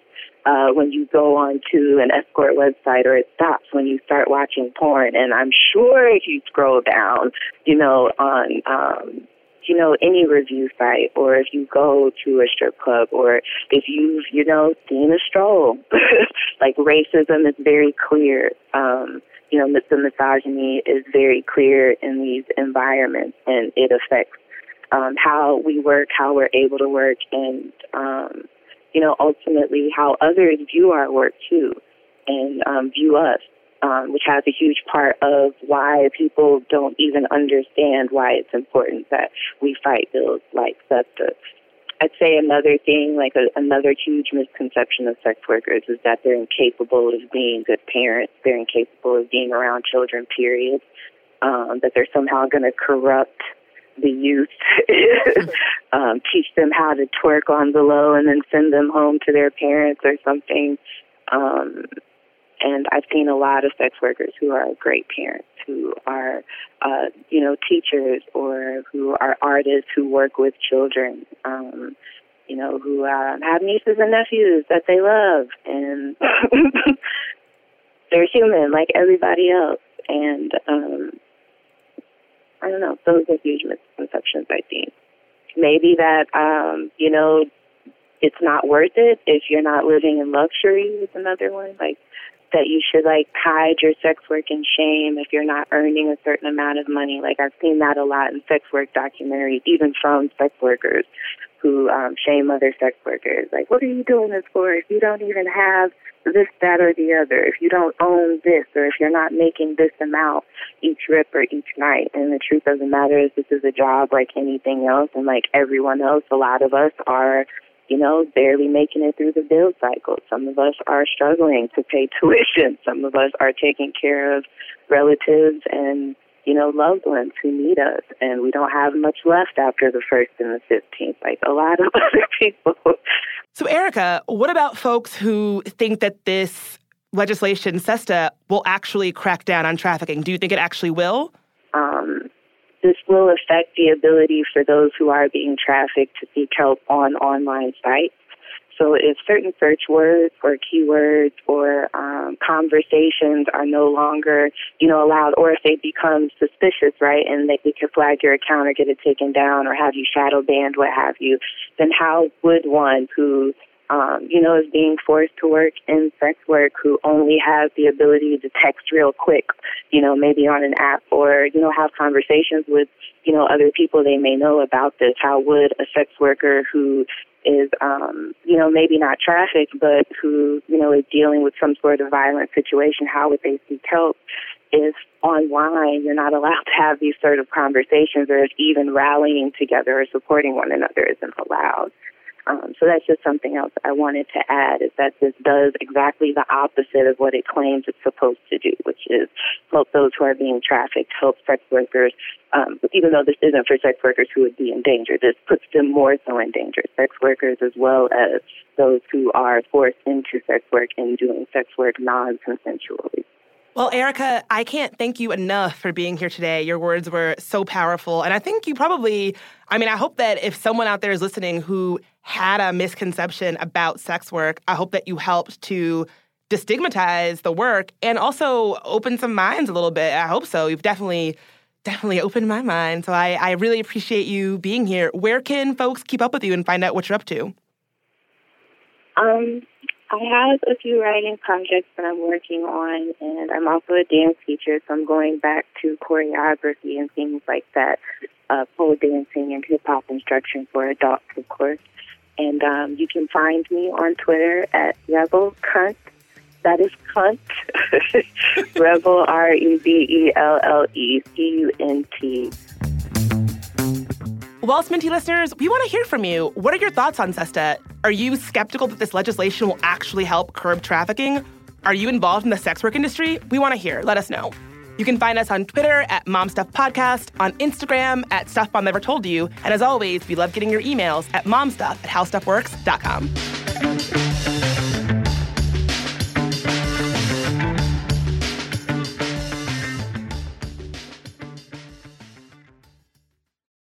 uh, when you go on to an escort website, or it stops when you start watching porn. And I'm sure if you scroll down, you know, on um, you know, any review site or if you go to a strip club or if you've, you know, seen a stroll. (laughs) like racism is very clear. Um, you know, the misogyny is very clear in these environments and it affects um, how we work, how we're able to work, and, um, you know, ultimately how others view our work too and um, view us um, which has a huge part of why people don't even understand why it's important that we fight bills like SESTA. I'd say another thing, like a, another huge misconception of sex workers is that they're incapable of being good parents. They're incapable of being around children, period. Um, that they're somehow going to corrupt the youth, (laughs) um, teach them how to twerk on the low and then send them home to their parents or something. Um, and I've seen a lot of sex workers who are great parents, who are, uh, you know, teachers or who are artists who work with children. Um, you know, who uh, have nieces and nephews that they love, and (laughs) they're human like everybody else. And um, I don't know, those are huge misconceptions. I think maybe that um, you know it's not worth it if you're not living in luxury is another one. Like that you should like hide your sex work in shame if you're not earning a certain amount of money. Like I've seen that a lot in sex work documentaries, even from sex workers who um, shame other sex workers. Like, what are you doing this for if you don't even have this, that, or the other? If you don't own this, or if you're not making this amount each rip or each night. And the truth of the matter is, this is a job like anything else, and like everyone else, a lot of us are you know, barely making it through the bill cycle. Some of us are struggling to pay (laughs) tuition. Some of us are taking care of relatives and, you know, loved ones who need us. And we don't have much left after the 1st and the 15th, like a lot of (laughs) other people. So, Erica, what about folks who think that this legislation, SESTA, will actually crack down on trafficking? Do you think it actually will? Um, this will affect the ability for those who are being trafficked to seek help on online sites. So if certain search words or keywords or um, conversations are no longer, you know, allowed, or if they become suspicious, right, and they, they could flag your account or get it taken down or have you shadow banned, what have you, then how would one who um, you know, is being forced to work in sex work who only has the ability to text real quick, you know, maybe on an app or, you know, have conversations with, you know, other people they may know about this. How would a sex worker who is, um, you know, maybe not trafficked, but who, you know, is dealing with some sort of violent situation, how would they seek help? If online you're not allowed to have these sort of conversations or if even rallying together or supporting one another isn't allowed. Um, so that's just something else I wanted to add is that this does exactly the opposite of what it claims it's supposed to do, which is help those who are being trafficked, help sex workers, um, even though this isn't for sex workers who would be in danger. This puts them more so in danger, sex workers as well as those who are forced into sex work and doing sex work non-consensually. Well, Erica, I can't thank you enough for being here today. Your words were so powerful. And I think you probably, I mean, I hope that if someone out there is listening who had a misconception about sex work, I hope that you helped to destigmatize the work and also open some minds a little bit. I hope so. You've definitely, definitely opened my mind. So I, I really appreciate you being here. Where can folks keep up with you and find out what you're up to? Um, I have a few writing projects that I'm working on, and I'm also a dance teacher, so I'm going back to choreography and things like that, uh, pole dancing and hip hop instruction for adults, of course. And um, you can find me on Twitter at Rebelle Cunt. That is cunt. (laughs) Rebelle R E B E L L E C U N T. Well, Sminty listeners, we want to hear from you. What are your thoughts on SESTA? Are you skeptical that this legislation will actually help curb trafficking? Are you involved in the sex work industry? We want to hear. Let us know. You can find us on Twitter at Mom Stuff Podcast, on Instagram at Stuff Never Told You, and as always, we love getting your emails at momstuff at howstuffworks.com.